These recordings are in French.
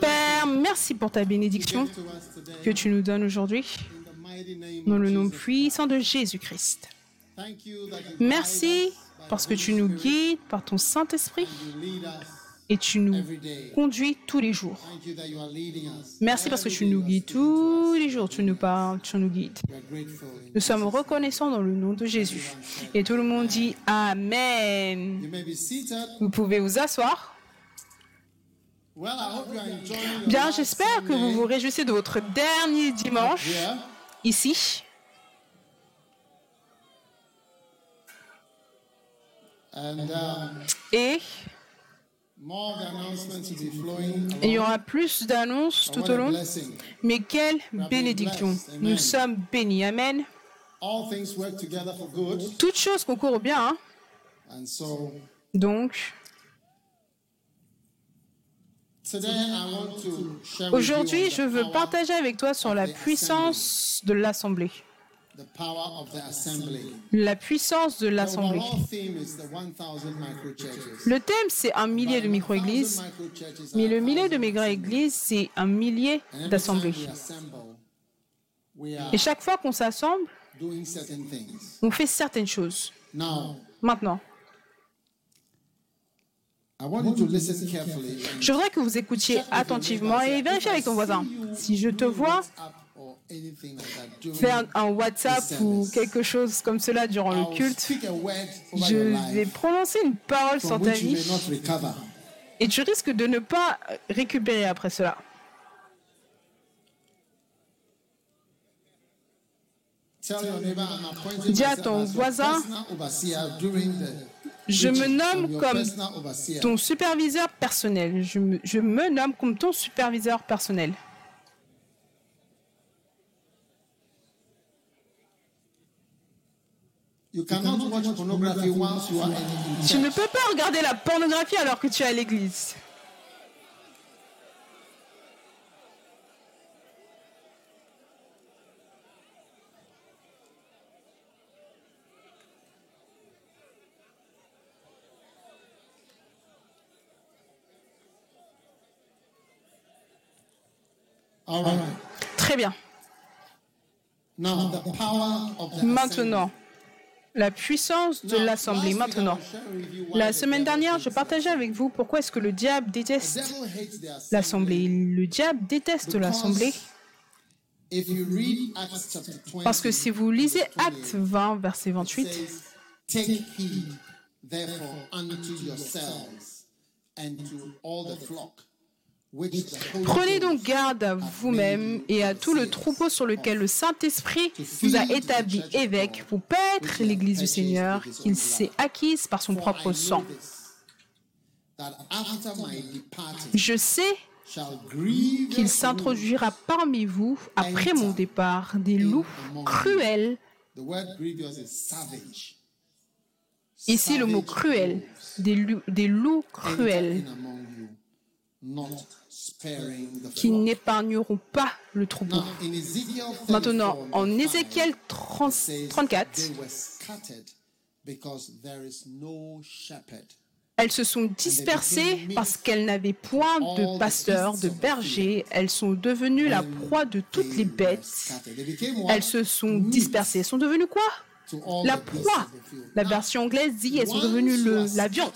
Père, merci pour ta bénédiction que tu nous donnes aujourd'hui dans le nom puissant de Jésus-Christ. Thank you that you Merci parce que tu nous guides par ton Saint-Esprit et tu nous conduis tous les jours. Thank you that you are leading us. Merci parce que tu nous guides tous us. les jours. Tu nous parles, tu nous guides. We are grateful. in Nous sommes reconnaissants dans le nom de Jésus. Et tout le monde dit Amen. Vous pouvez vous asseoir. Well, I hope you are enjoying your Bien, j'espère que vous vous réjouissez de votre dernier dimanche ici. Um, Et il y aura plus d'annonces tout au long. Mais quelle bénédiction. Nous sommes bénis. Amen. Toutes choses concourent bien. hein. Donc, today I want to share with you aujourd'hui, je veux partager avec toi sur la puissance de l'Assemblée. La puissance de l'Assemblée. overall theme is the 1000 microchurches. Le thème, c'est un millier de But 1000 micro-églises. Mais le millier de 1000 méga-églises, c'est un millier d'assemblées. Et chaque fois qu'on s'assemble, on fait certaines choses. Maintenant, I want you to listen carefully. Je voudrais que vous écoutiez attentivement et vérifiez avec ton voisin. Si je te vois faire un WhatsApp ou quelque chose comme cela durant I le will culte, je vais prononcer une parole sur ta vie et tu risques de ne pas récupérer après cela. Tell your neighbor I'm appointing Dis à ton voisin, Je me nomme comme ton superviseur personnel. Je me, je me nomme comme ton superviseur personnel. Tu ne peux pas regarder la pornographie alors que tu es à l'église. All right. Très bien. Now, the power of the Maintenant, la puissance de l'Assemblée. Maintenant, la semaine dernière, je partageais avec vous pourquoi est-ce que le diable déteste l'Assemblée. Le diable déteste l'Assemblée because if you read Acts chapter 20, parce que si vous lisez Acte 20, verset it 28, Prenez donc garde à vous-même et à tout le troupeau sur lequel le Saint-Esprit vous a établi évêque pour paître l'Église du Seigneur qu'il s'est acquise par son propre sang. Je sais qu'il s'introduira parmi vous, après mon départ, des loups cruels. Ici, le mot cruel, des loups, des loups cruels qui n'épargneront pas le troupeau. Now, in Ezekiel 34, Maintenant, en Ézéchiel 5, 30 it says, 34, They were scattered because there is no shepherd. Elles se sont dispersées parce qu'elles n'avaient point de pasteur, de berger. Elles sont devenues la proie de toutes les bêtes. Elles se sont dispersées. Elles sont devenues quoi? La proie. La version anglaise dit elles sont devenues le- la viande.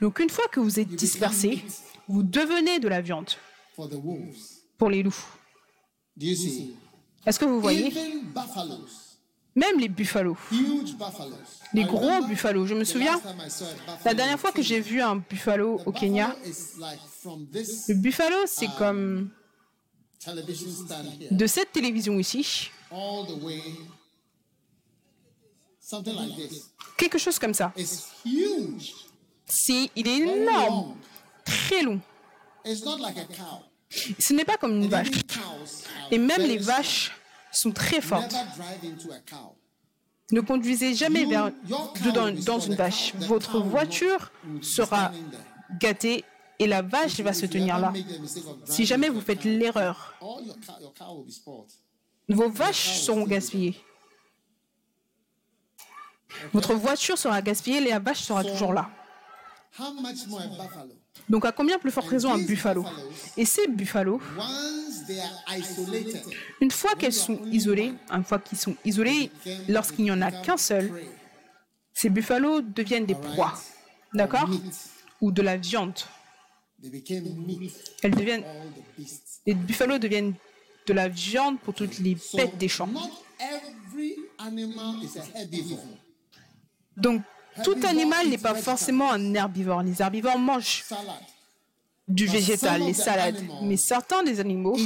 Donc une fois que vous êtes dispersés, vous devenez de la viande for the wolves. pour les loups. Do you see? Est-ce que vous voyez? Même les buffalo, huge buffaloes. les gros remember buffalo. Je me souviens, la dernière fois que j'ai vu un buffalo au Kenya, buffalo is like from this le buffalo c'est comme television stand here de cette télévision ici, all the way something like this. quelque chose comme ça. It's huge. Si il est énorme. Très long. It's not like a cow. Ce n'est pas comme une vache. Et même les vaches sont très fortes. Ne conduisez jamais vers, dans stopped. une vache. Votre voiture sera gâtée et la vache va se tenir là. Si jamais vous faites l'erreur, vos vaches seront gaspillées. Votre voiture sera gaspillée et la vache sera toujours là. Donc à combien plus forte raison un buffalo Et ces buffalo, une fois qu'elles sont isolées, une fois qu'ils sont isolés, lorsqu'il n'y en a qu'un seul, ces buffalo deviennent des proies, d'accord. Ou de la viande. Elles deviennent, les buffalo deviennent de la viande pour toutes les bêtes des champs. Donc tout animal n'est pas forcément un herbivore. Les herbivores mangent du végétal, les salades, mais certains des animaux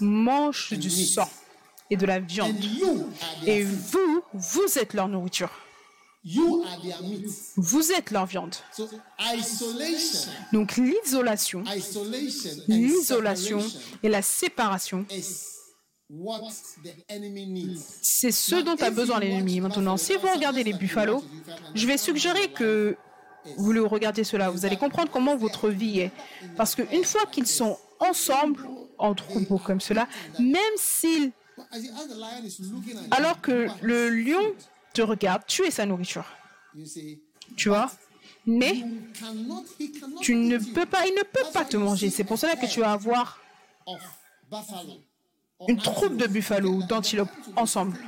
mangent du sang et de la viande. Et vous, vous êtes leur nourriture. you are their meat. Vous êtes leur viande. Donc l'isolation, l'isolation et la séparation, c'est ce dont a besoin l'ennemi. Maintenant, si vous regardez les buffalos, je vais suggérer que vous le regardiez cela. Vous allez comprendre comment votre vie est. Parce qu'une fois qu'ils sont ensemble, en troupeau comme cela, même s'ils Alors you, que le lion te regarde, tu es sa nourriture. Tu vois? Mais tu ne eat you. peux pas, il ne peut pas te manger. C'est pour cela que tu vas avoir buffalo une troupe de buffalo, d'antilopes ensemble.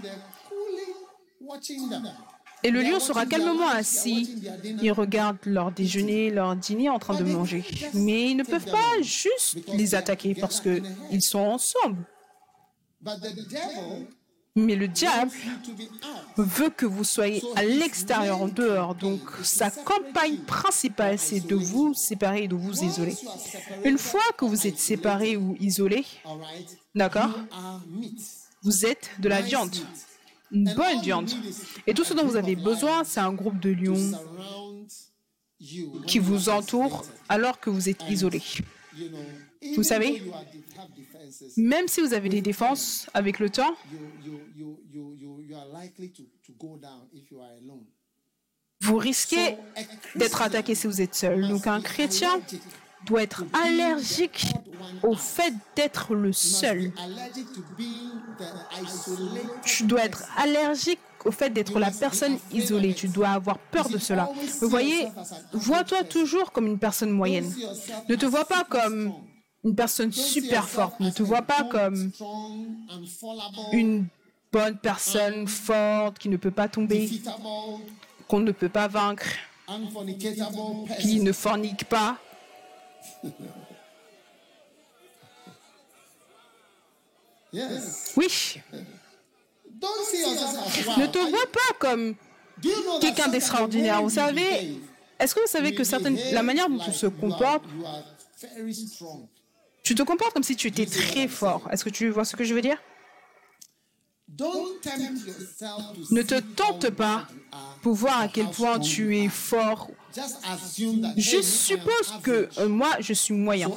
Et le lion sera calmement assis. Ils regardent leur déjeuner, leur dîner en train de manger. Mais ils ne peuvent pas juste les attaquer parce qu'ils sont ensemble. Mais le diable veut que vous soyez à l'extérieur, en dehors. Donc sa campagne principale, c'est de vous séparer et de vous isoler. Une fois que vous êtes séparés ou right, d'accord, vous êtes de la viande, une bonne viande. Et tout ce dont vous avez besoin, c'est un groupe de lions qui vous isolated. alors que vous êtes know, Vous savez, Même si vous avez des défenses, avec le temps, you, you, you, you, you, you are likely to, to go down if you are alone. vous risquez d'être attaqué si vous êtes seul. Donc un chrétien doit être allergique au fait d'être le seul. Tu dois être allergique au fait d'être la personne isolée. Tu dois avoir peur de cela. Vous voyez, vois-toi toujours comme une personne moyenne. Ne te vois pas comme une personne super forte. Ne te vois pas comme une bonne personne forte qui ne peut pas tomber, qu'on ne peut pas vaincre, qui ne fornique pas. Oui, ne te vois pas comme quelqu'un d'extraordinaire. Vous savez, est-ce que vous savez que certaines, la manière dont tu like se you tu te comportes comme si tu étais très fort. Est-ce que tu vois ce que je veux dire? Ne te tente pas pour voir à quel point tu es fort. Je suppose que euh, moi, je suis moyen.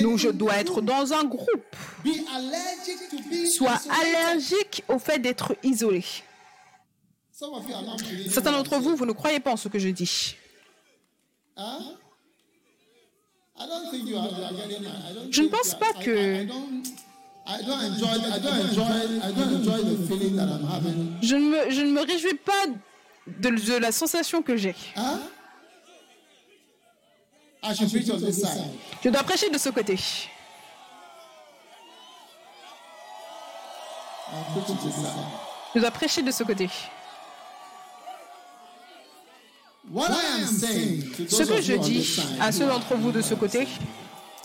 Donc je dois être dans un groupe. Sois allergique au fait d'être isolé. Certains d'entre vous, vous ne croyez pas en ce que je dis. Je ne pense pas que-. Je ne me, je ne me réjouis pas de, de la sensation que j'ai. Je dois prêcher de ce côté. Je dois prêcher de ce côté. What I am saying to Ce que je dis à ceux d'entre vous de ce côté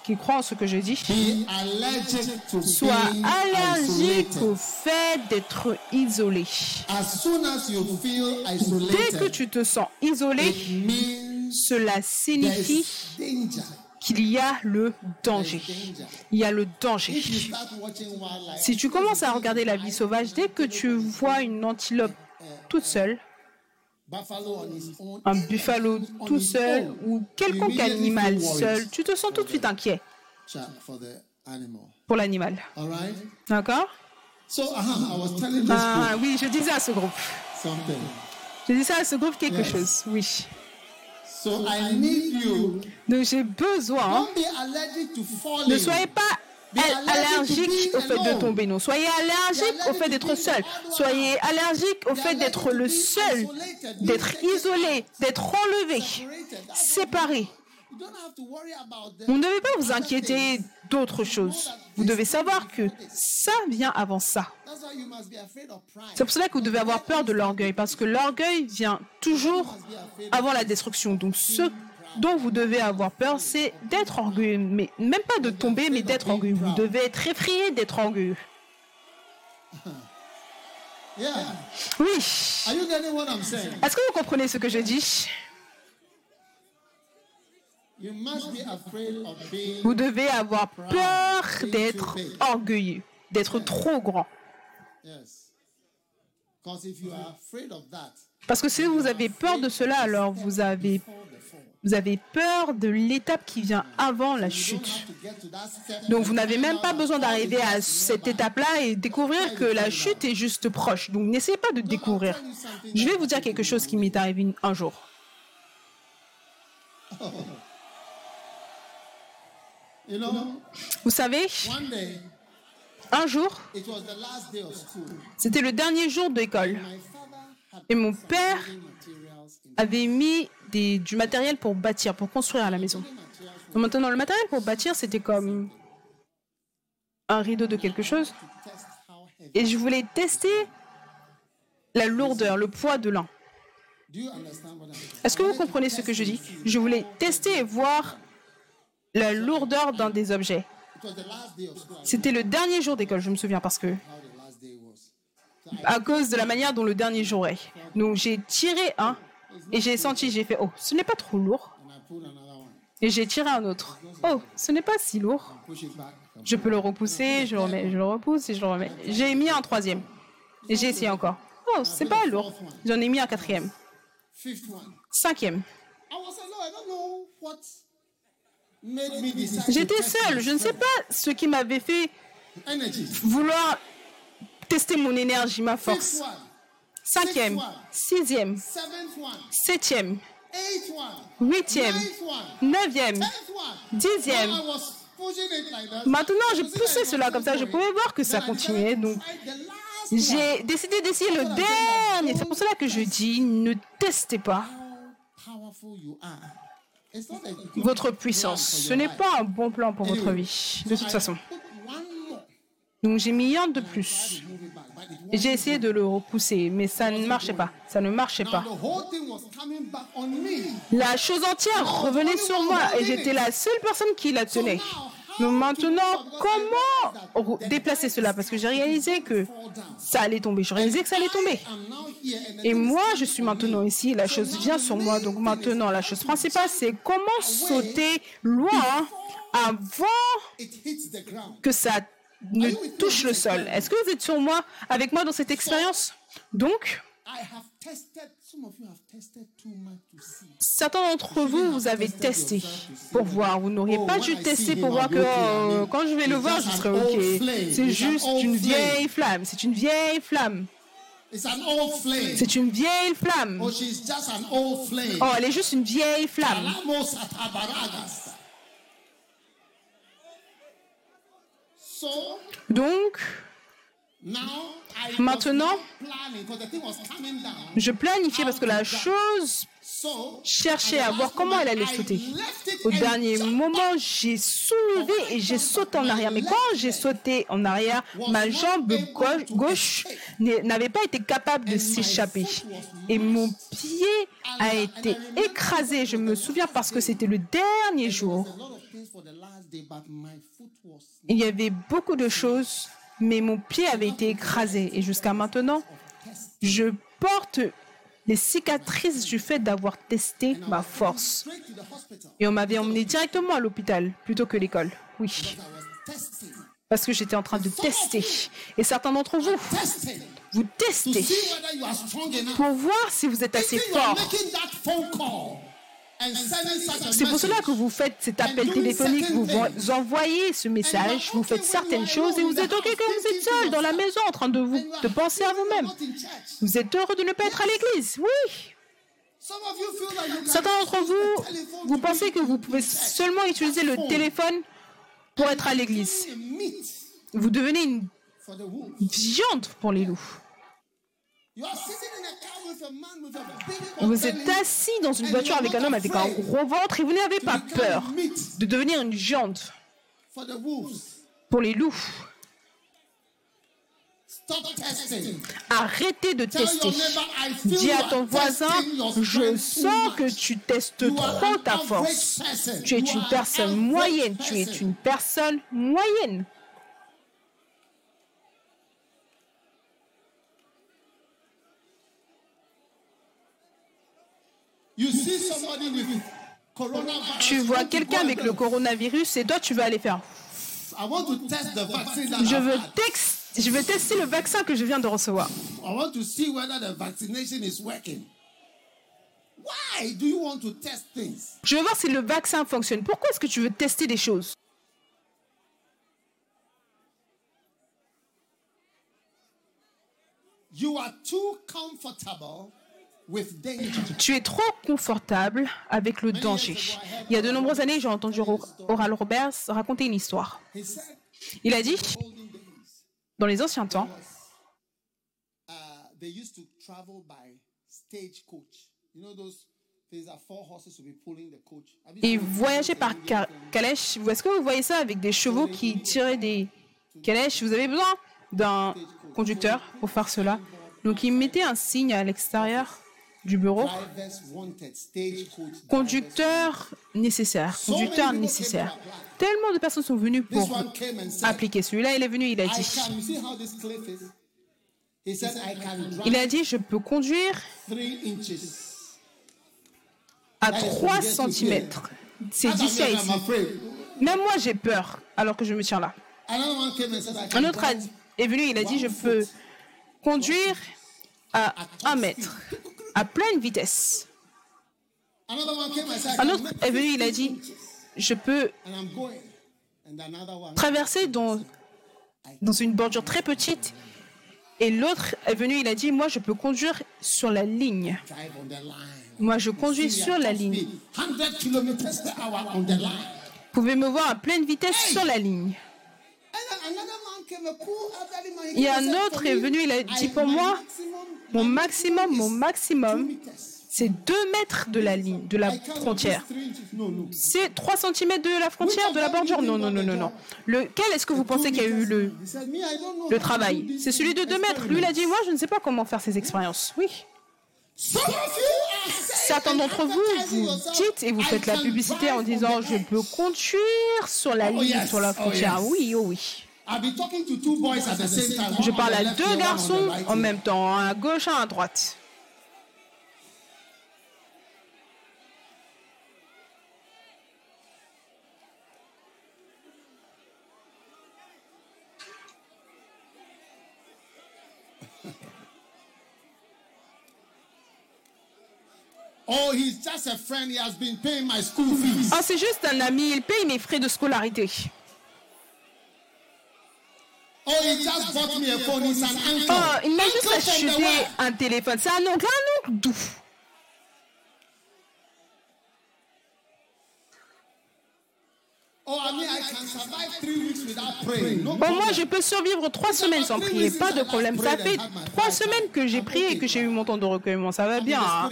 qui croient en ce que je dis, being allergique au fait d'être isolé. Dès que tu te sens isolé, cela signifie qu'il y a le danger. Il y a le danger. Si tu commences à regarder la vie sauvage, dès que tu vois une antilope toute seule, buffalo on his own, un buffalo tout seul ou quelconque animal seul, tu te sens tout de suite inquiet. Pour l'animal. D'accord? Ah oui, je disais à ce groupe. Je disais à ce groupe quelque chose, oui. Donc j'ai besoin, ne soyez pas allergique au fait de tomber. Non, soyez allergique au fait d'être seul. Soyez allergique au fait d'être le seul, d'être isolé, d'être enlevé, séparé. Vous ne devez pas vous inquiéter d'autre chose. Vous devez savoir que ça vient avant ça. C'est pour cela que vous devez avoir peur de l'orgueil, parce que l'orgueil vient toujours avant la destruction. Donc ce dont vous devez avoir peur, c'est d'être orgueilleux. Mais même pas de tomber, mais d'être orgueilleux. Vous devez être effrayé d'être orgueilleux. Oui. Est-ce que vous comprenez ce que je dis? Vous devez avoir peur d'être orgueilleux, d'être trop grand. Parce que si vous avez peur de cela, alors vous avez, vous avez peur de l'étape qui vient avant la chute. Donc vous n'avez même pas besoin d'arriver à cette étape-là et découvrir que la chute est juste proche. Donc n'essayez pas de découvrir. Je vais vous dire quelque chose qui m'est arrivé un jour. Vous savez, un jour, c'était le dernier jour d'école. Et mon père avait mis du matériel pour bâtir, pour construire la maison. maintenant, le matériel pour bâtir, c'était comme un rideau de quelque chose. Et je voulais tester la lourdeur, le poids de l'un. Est-ce que vous comprenez ce que je dis? Je voulais tester et voir la lourdeur d'un des objets. C'était le dernier jour d'école, je me souviens, parce que à cause de la manière dont le dernier jour est. Donc j'ai tiré un et j'ai senti, j'ai fait, oh, ce n'est pas trop lourd. Et j'ai tiré un autre. Oh, ce n'est pas si lourd. Je peux le repousser, je le remets, je le repousse et je le remets. J'ai mis un troisième. Et j'ai essayé encore. Oh, c'est pas lourd. J'en ai mis un quatrième. Cinquième. J'étais seul. Je ne sais pas ce qui m'avait fait vouloir tester mon énergie, ma force. Cinquième, sixième, septième, huitième, neuvième, dixième. Maintenant, j'ai poussé cela comme ça. Je pouvais voir que ça continuait. Donc, j'ai décidé d'essayer le dernier. C'est pour cela que je dis, ne testez pas. Votre puissance. Ce n'est pas un bon plan pour votre vie, de toute façon. Donc j'ai mis un de plus. J'ai essayé de le repousser, mais ça ne marchait pas. Ça ne marchait pas. La chose entière revenait sur moi et j'étais la seule personne qui la tenait. Donc maintenant, comment déplacer cela? Parce que j'ai réalisé que ça allait tomber. Je réalisé que ça allait tomber. Et moi, je suis maintenant ici. La chose vient sur moi. Donc maintenant, la chose principale, c'est comment sauter loin avant que ça ne touche le sol. Est-ce que vous êtes sur moi, avec moi dans cette expérience? Donc, Certains d'entre vous, vous avez testé pour voir. Vous n'auriez pas dû tester pour voir que oh, quand je vais le voir, je serai OK. C'est juste une vieille flamme. C'est une vieille flamme. C'est une vieille flamme. Oh, elle est juste une vieille flamme. Donc, Maintenant, je planifiais parce que la chose cherchait à voir comment elle allait sauter. Au dernier moment, j'ai soulevé et j'ai sauté en arrière. Mais quand j'ai sauté en arrière, ma jambe gauche n'avait pas été capable de s'échapper. Et mon pied a été écrasé. Je me souviens parce que c'était le dernier jour. Il y avait beaucoup de choses mais mon pied avait été écrasé. Et jusqu'à maintenant, je porte les cicatrices du fait d'avoir testé ma force. Et on m'avait emmené directement à l'hôpital plutôt que l'école. Oui. Parce que j'étais en train de tester. Et certains d'entre vous, vous testez pour voir si vous êtes assez fort c'est pour cela que vous faites cet appel téléphonique, vous envoyez ce message, vous faites certaines choses et vous êtes OK quand vous êtes seul dans la maison en train de, vous, de penser à vous-même. Vous êtes heureux de ne pas être à l'église, oui. Certains d'entre vous, vous pensez que vous pouvez seulement utiliser le téléphone pour être à l'église. Vous devenez une viande pour les loups. Vous pot êtes assis dans une voiture avec un homme avec un gros ventre et vous n'avez pas peur de devenir une viande pour les loups. Arrêtez de tester. Dis à ton voisin, je sens que tu testes trop ta force. Tu es une personne moyenne. Tu es une personne moyenne. You see somebody with coronavirus. Tu vois quelqu'un avec le coronavirus et toi tu vas aller faire. Je veux, tex- je veux tester le vaccin que je viens de recevoir. I want to see whether the vaccination is working. Why do you want to test things? Je veux voir si le vaccin fonctionne. Pourquoi est-ce que tu veux tester des choses? You are too comfortable. Tu es trop confortable avec le danger. Il y a de nombreuses années, j'ai entendu Oral Roberts raconter une histoire. He said, Il a dit, dans les anciens temps, uh, they used to travel by stagecoach. You know those things that four horses will be pulling the coach. Have you ils voyageaient par calèche. Est-ce que vous voyez ça avec des chevaux qui tiraient des calèches? Vous avez besoin d'un conducteur pour faire cela. Donc ils mettaient un signe à l'extérieur du bureau. Conducteur nécessaire, conducteur nécessaire. Tellement de personnes sont venues pour appliquer. Celui-là, il est venu, il a dit. Il a dit, je peux conduire à 3 cm. C'est d'ici à ici. Même moi, j'ai peur alors que je me tiens là. Un autre est venu, il a dit, je peux conduire à 1 mètre, à pleine vitesse. Un autre est venu, il a 50 dit, je peux traverser dans, dans une bordure très petite. Et l'autre est venu, il a dit, moi, je peux conduire sur la ligne. Moi, je conduis sur la ligne. 100 kilometers per hour on the line. Vous pouvez me voir à pleine vitesse sur la ligne. And un said, autre "For est me, venu, il a dit pour my moi, maximum- mon maximum, mon maximum, c'est 2 mètres de la ligne, de la frontière. C'est 3 cm de la frontière, de la bordure Non, non, non, non, non. Lequel est-ce que vous pensez qu'il y a eu le, He said, "Me, I don't know le travail C'est celui de 2 mètres. Lui, il a dit, moi, je ne sais pas comment faire ces expériences. Oui. Certains d'entre vous, vous dites et vous "I faites la publicité en on disant, je edge." peux conduire sur la Oh, ligne, sur la Oh, frontière. Oui, oh oui. I've been talking to two boys at the same time. Je parle à deux garçons en même temps, un à gauche, un à droite. Oh, he's just a friend. He has been paying my school fees. Ah, c'est juste un ami, il paye mes frais de scolarité. Oh, he just bought me a phone. He's an uncle. Oh, il m'a juste acheté un téléphone. C'est un oncle, un oncle d'où Oh, I mean, I can survive three weeks without praying. No Bon, moi, je peux survivre trois semaines sans prier, pas de problème. Ça fait trois semaines que j'ai prié et que j'ai eu mon temps de recueillement. Ça va bien. hein.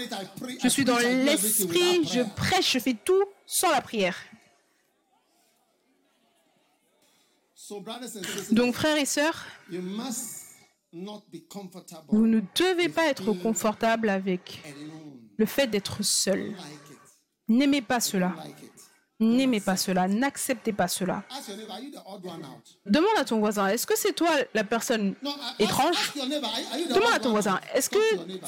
Je suis dans l'esprit, je prêche, je fais tout sans la prière. So, brothers and sisters, Donc, frères et sœurs, vous ne devez pas être confortable avec le fait d'être seul. N'aimez pas cela. N'aimez pas cela. N'acceptez pas cela. Demande à ton voisin, est-ce que c'est toi la personne étrange Demande à ton voisin, est-ce que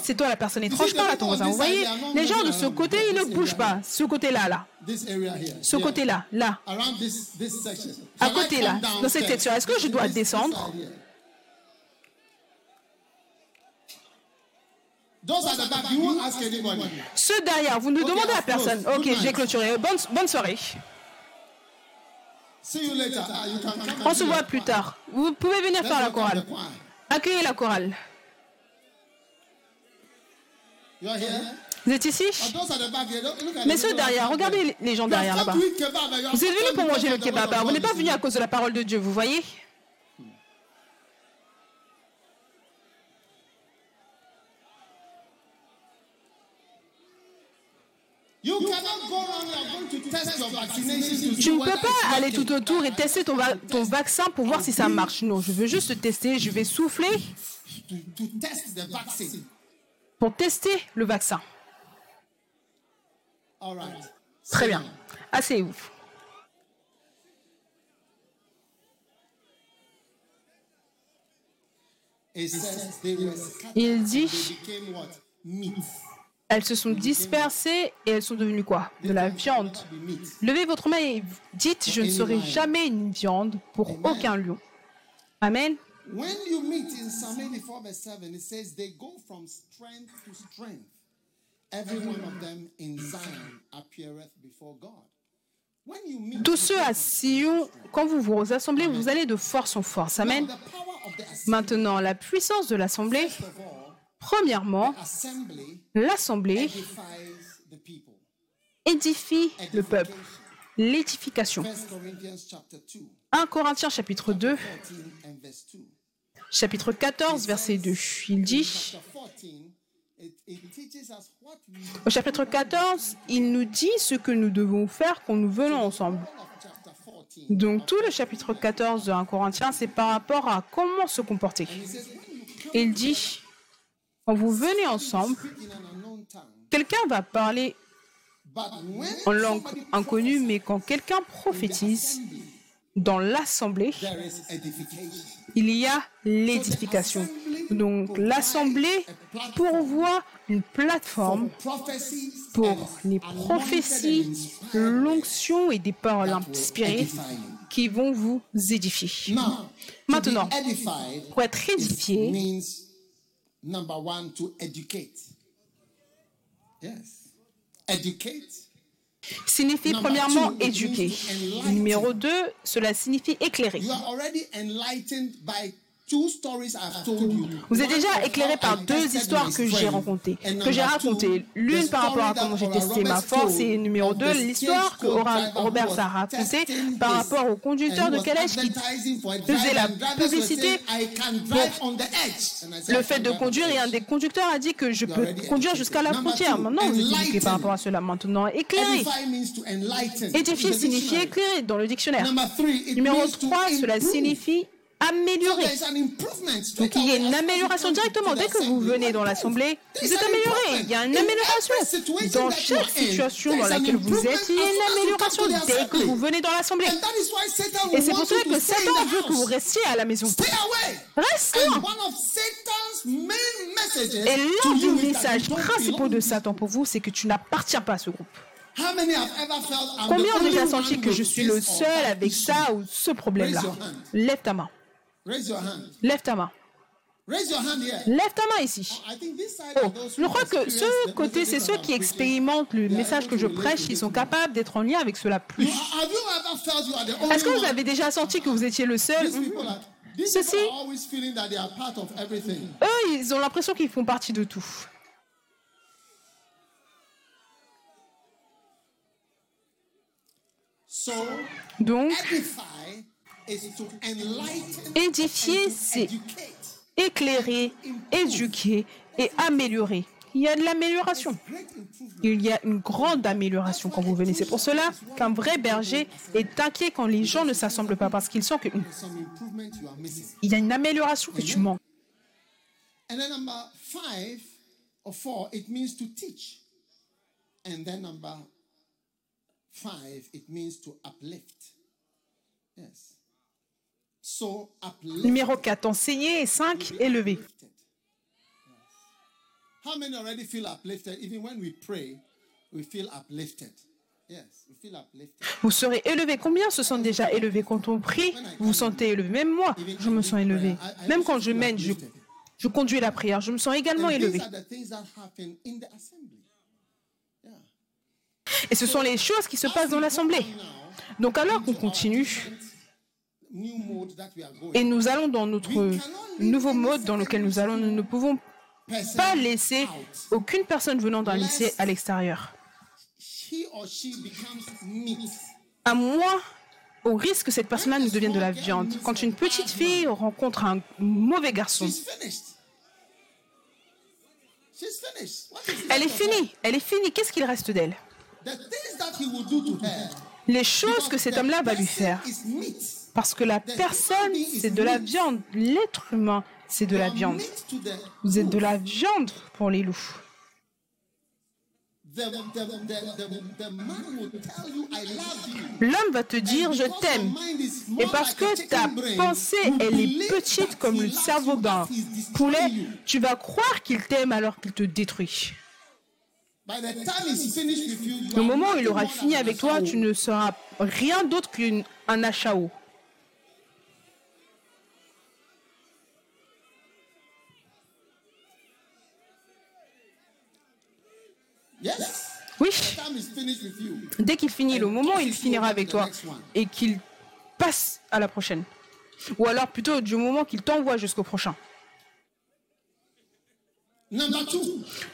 c'est toi la personne étrange Parle à ton voisin. Vous voyez, les gens de ce côté, ils ne bougent pas. Ce côté-là, là. Ce côté-là, là. À Can I côté, come là, dans cette section. Est-ce que je dois descendre side here. Those at the back, you won't ask anybody. Ceux derrière, vous ne demandez à personne. Ok, j'ai clôturé. Bonne, bonne soirée. See you later. Ah, On se voit plus tard. Vous pouvez venir faire la chorale. Accueillez la chorale. Vous êtes ici? Mais ceux derrière, regardez les gens derrière là-bas. Vous êtes venus pour manger le kebab. Vous n'êtes pas venus à cause de la parole de Dieu, vous voyez? Tu ne peux pas aller tout autour et tester ton, ton vaccin pour voir si ça marche. Non, je veux juste tester. Je vais souffler pour tester le vaccin. Très bien. Asseyez-vous. Il dit elles se sont dispersées et elles sont devenues quoi? De la viande. Levez votre main et dites, je ne serai jamais une viande pour aucun lion. Amen. Tous ceux à Sion, quand vous vous assemblez, vous allez de force en force. Amen. Maintenant, la puissance de l'assemblée Premièrement, l'Assemblée édifie le peuple. L'édification. 1 Corinthiens chapitre 2, chapitre 14, verset 2. Il dit, au chapitre 14, il nous dit ce que nous devons faire quand nous venons ensemble. Donc tout le chapitre 14 de 1 Corinthiens, c'est par rapport à comment se comporter. Il dit, quand vous venez ensemble, quelqu'un va parler en langue inconnue, mais quand quelqu'un prophétise dans l'assemblée, il y a l'édification. Donc l'assemblée pourvoit une plateforme pour les prophéties, l'onction et des paroles inspirées qui vont vous édifier. Maintenant, pour être édifié, number one, to educate. Yes. Educate. Signifie premièrement éduquer. Numéro deux, cela signifie éclairer. Vous êtes déjà éclairé par deux histoires que j'ai racontées, que j'ai racontées. L'une par rapport à comment j'ai testé ma force et numéro deux, l'histoire que Robert a racontée par rapport au conducteur de calèche qui faisait la publicité pour le fait de conduire et un des conducteurs a dit que je peux conduire jusqu'à la frontière. Maintenant, vous êtes par rapport à cela. Maintenant, éclairer. Édifier signifie éclairer dans le dictionnaire. Numéro 3, cela signifie améliorer. Donc il y a une amélioration directement. Dès que vous venez dans l'assemblée, vous êtes amélioré. Il y a une amélioration. Dans chaque situation dans laquelle vous êtes, il y a une amélioration dès que vous venez dans l'assemblée. Et c'est pour cela que Satan veut que vous restiez à la maison. Restez Et l'un des messages principaux de Satan pour vous, c'est que tu n'appartiens pas à ce groupe. Combien ont déjà senti que je suis le seul avec ça ou ce problème-là? Lève ta main. Lève ta main. Lève ta main ici. Oh, je crois que ce côté, c'est ceux qui expérimentent le message que je prêche, ils sont capables d'être en lien avec cela plus. Est-ce que vous avez déjà senti que vous étiez le seul? Ceci, eux, ils ont l'impression qu'ils font partie de tout. Donc, Édifier, c'est éclairer, éduquer et améliorer. Il y a de l'amélioration. Il y a une grande amélioration quand vous venez. C'est pour cela qu'un vrai berger est inquiet quand les gens ne s'assemblent pas parce qu'ils sentent qu'il y a une amélioration que tu manques. And then number five or four, it means to Numéro 4, enseigner et 5, élever. Vous serez élevé. Combien se sont déjà élevés? Quand on prie Vous vous sentez élevé. Même moi, je me sens élevé. Même quand je mène, je, je conduis la prière, je me sens également élevé. Et ce sont les choses qui se passent dans l'assemblée. Donc alors qu'on continue, et nous allons dans notre nouveau mode dans lequel nous allons. Nous ne pouvons pas laisser aucune personne venant d'un lycée à l'extérieur. À moins au risque que cette personne-là ne devienne de la viande. Quand une petite fille rencontre un mauvais garçon, elle est finie, elle est finie. Qu'est-ce qu'il reste d'elle? Les choses que cet homme-là va lui faire. Parce que la personne, c'est de la viande. L'être humain, c'est de la viande. Vous êtes de la viande pour les loups. L'homme va te dire je t'aime. Et parce que ta pensée, elle est petite comme le cerveau d'un poulet, tu vas croire qu'il t'aime alors qu'il te détruit. Le moment où il aura fini avec toi, tu ne seras rien d'autre qu'un achao. Oui. Dès qu'il finit le moment, il finira avec toi et qu'il passe à la prochaine. Ou alors plutôt du moment qu'il t'envoie jusqu'au prochain.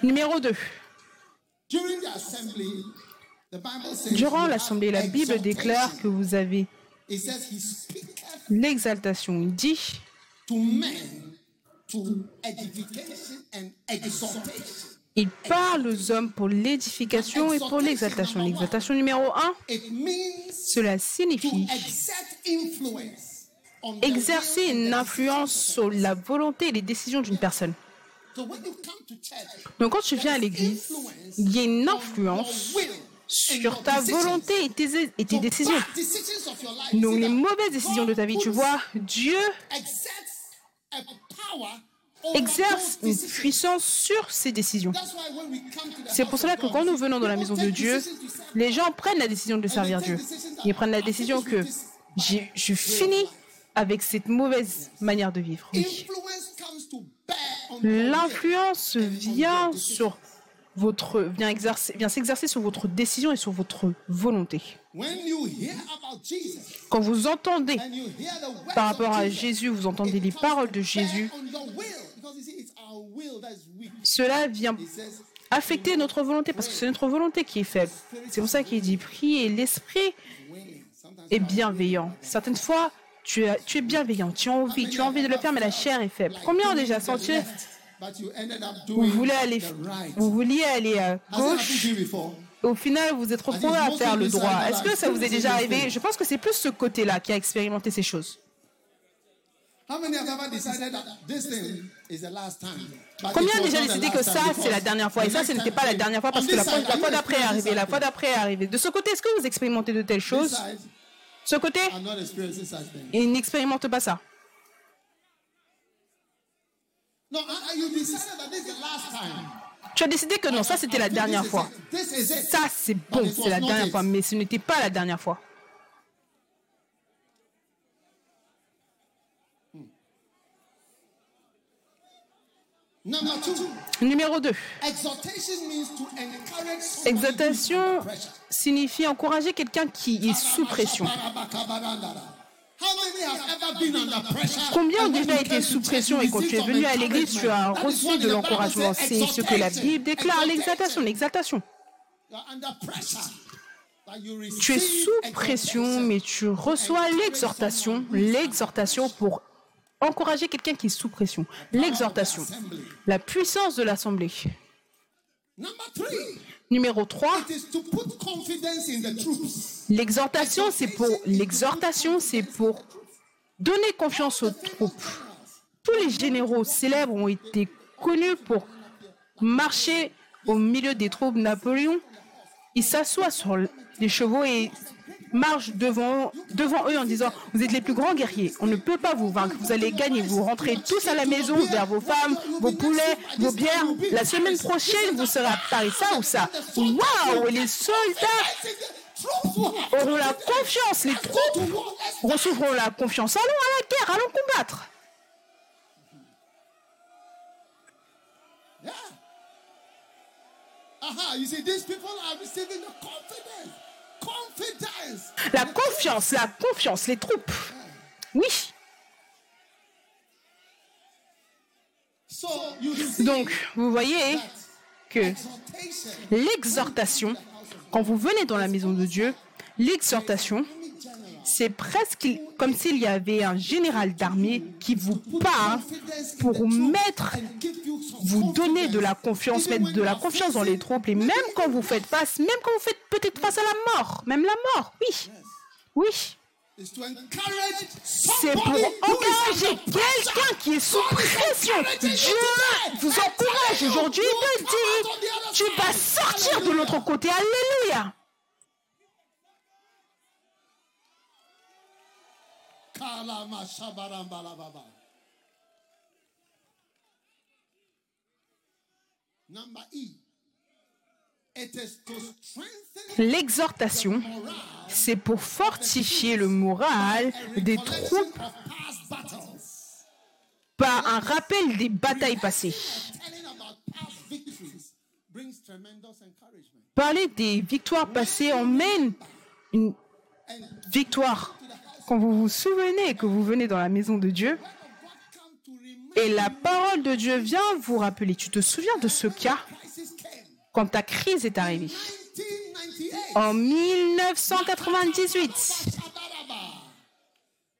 Numéro 2. Durant l'assemblée, la Bible déclare que vous avez l'exaltation. Il dit il parle aux hommes pour l'édification et pour l'exaltation. L'exaltation numéro 1, cela signifie exercer une influence sur la volonté et les décisions d'une personne. Donc quand tu viens à l'église, il y a une influence sur ta volonté et tes, et tes décisions. Donc les mauvaises décisions de ta vie, tu vois, Dieu exerce une puissance sur ses décisions. C'est pour cela que quand nous venons dans la maison de Dieu, les gens prennent la décision de servir Dieu. Ils prennent la décision que je finis avec cette mauvaise manière de vivre. L'influence vient sur votre vient vient s'exercer sur votre décision et sur votre volonté. Quand vous entendez par rapport à Jésus, vous entendez les paroles de Jésus, cela vient affecter notre volonté parce que c'est notre volonté qui est faible. C'est pour ça qu'il dit prier. L'esprit est bienveillant. Certaines fois, tu es, tu es bienveillant, tu as envie, tu as envie de le faire, mais la chair est faible. Combien ont déjà senti vous, voulez aller, vous vouliez aller à gauche? au final, vous êtes retrouvé à faire le droit. Est-ce que ça vous est déjà arrivé? Je pense que c'est plus ce côté-là qui a expérimenté ces choses. Combien ont déjà décidé que ça, c'est la dernière fois? Et ça, ce n'était pas la dernière fois parce que la fois, d'après est arrivée, la fois d'après est arrivée. De ce côté, est-ce que vous expérimentez de telles choses? Ce côté? Il n'expérimente pas ça. Tu as décidé que non, ça c'était la dernière fois. Ça c'est bon, c'est la dernière fois, mais ce n'était pas la dernière fois. Numéro 2. Exaltation signifie encourager quelqu'un qui est sous pression. Combien ont déjà été sous pression et quand tu es venu à l'église, tu as reçu de l'encouragement. C'est ce que la Bible déclare, l'exaltation, l'exaltation. Tu es sous pression, mais tu reçois l'exhortation, l'exhortation pour encourager quelqu'un qui est sous pression. L'exhortation, la puissance de l'assemblée. Numéro 3, l'exhortation, c'est pour l'exhortation, c'est pour donner confiance aux troupes. Tous les généraux célèbres ont été connus pour marcher au milieu des troupes. Napoléon, il s'assoit sur les chevaux et marche devant, devant eux en disant Vous êtes les plus grands guerriers, on ne peut pas vous vaincre, vous allez gagner, vous rentrez tous à la maison vers vos femmes, vos poulets, vos bières. La semaine prochaine, vous serez à Paris, ça ou ça? Waouh! Les soldats auront la confiance, les troupes recevront la confiance. Allons à la guerre, allons combattre. La confiance, la confiance, les troupes. Oui. Donc, vous voyez que exhortation l'exhortation, quand vous venez dans la maison de Dieu, l'exhortation, c'est presque comme s'il y avait un général d'armée qui vous parle pour mettre, vous donner de la confiance, mettre de la confiance dans les troupes, et même quand vous faites face, même quand vous faites peut-être face à la mort, même la mort, oui, oui, c'est pour encourager quelqu'un qui est sous pression. Dieu vous encourage aujourd'hui, il te dit, tu vas sortir de l'autre côté, alléluia. Kalama shabarambalababa. Number E. It is to strengthen L'exhortation, morale c'est pour fortifier le moral des troupes par un rappel des batailles passées. Parler des victoires passées emmène une victoire. Quand vous vous souvenez que vous venez dans la maison de Dieu et la parole de Dieu vient vous rappeler, tu te souviens de ce cas quand ta crise est arrivée? 1998. en 1998 Shabaraba.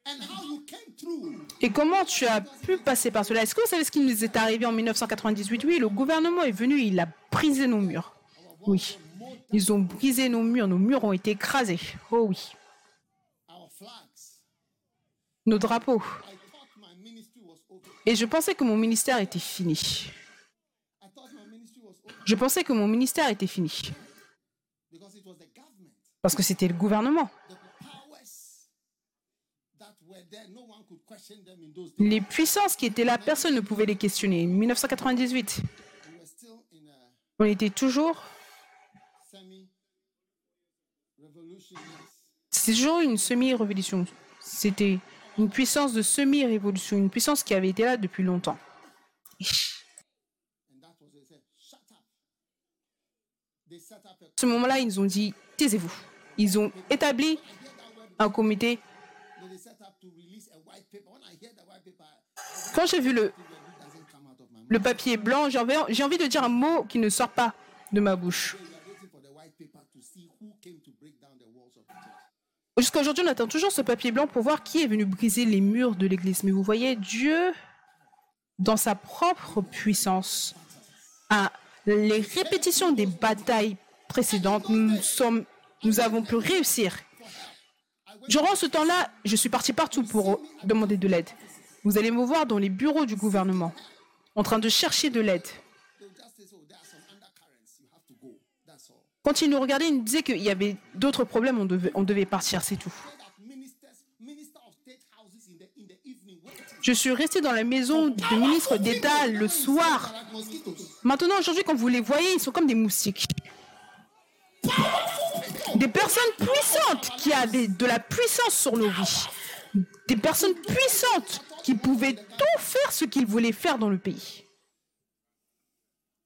And how you came through. et comment tu as pu passer par cela? Est-ce que vous savez ce qui nous est arrivé en 1998 Oui, le gouvernement est venu, il a brisé nos murs. Oui, ils ont brisé nos murs, nos murs ont été écrasés. Oh oui. Nos drapeaux. Et je pensais que mon ministère était fini. Je pensais que mon ministère était fini. Parce que c'était le gouvernement. Les puissances qui étaient là, personne ne pouvait les questionner. 1998, We were still in a on était toujours. C'est toujours une semi-révolution. C'était une puissance de semi-révolution, une puissance qui avait été là depuis longtemps. Ce moment-là, ils ont dit taisez-vous. Ils ont établi un comité. Quand j'ai vu le, papier blanc, j'ai envie de dire un mot qui ne sort pas de ma bouche. We are waiting for the white paper to see who came to break down the walls of the church. Jusqu'à aujourd'hui, on attend toujours ce papier blanc pour voir qui est venu briser les murs de l'Église. Mais vous voyez, Dieu, dans sa propre puissance, a les répétitions des batailles précédentes, nous, sommes, nous avons pu réussir. Durant ce temps-là, je suis parti partout pour demander de l'aide. Vous allez me voir dans les bureaux du gouvernement, en train de chercher de l'aide. Quand ils nous regardaient, ils nous disaient qu'il y avait d'autres problèmes, on devait, partir, c'est tout. Je suis resté dans la maison du ministre d'État le soir. Maintenant, aujourd'hui, quand vous les voyez, ils sont comme des moustiques. Des personnes puissantes qui avaient de la puissance sur nos vies. Des personnes puissantes qui pouvaient tout faire ce qu'ils voulaient faire dans le pays. But when you remember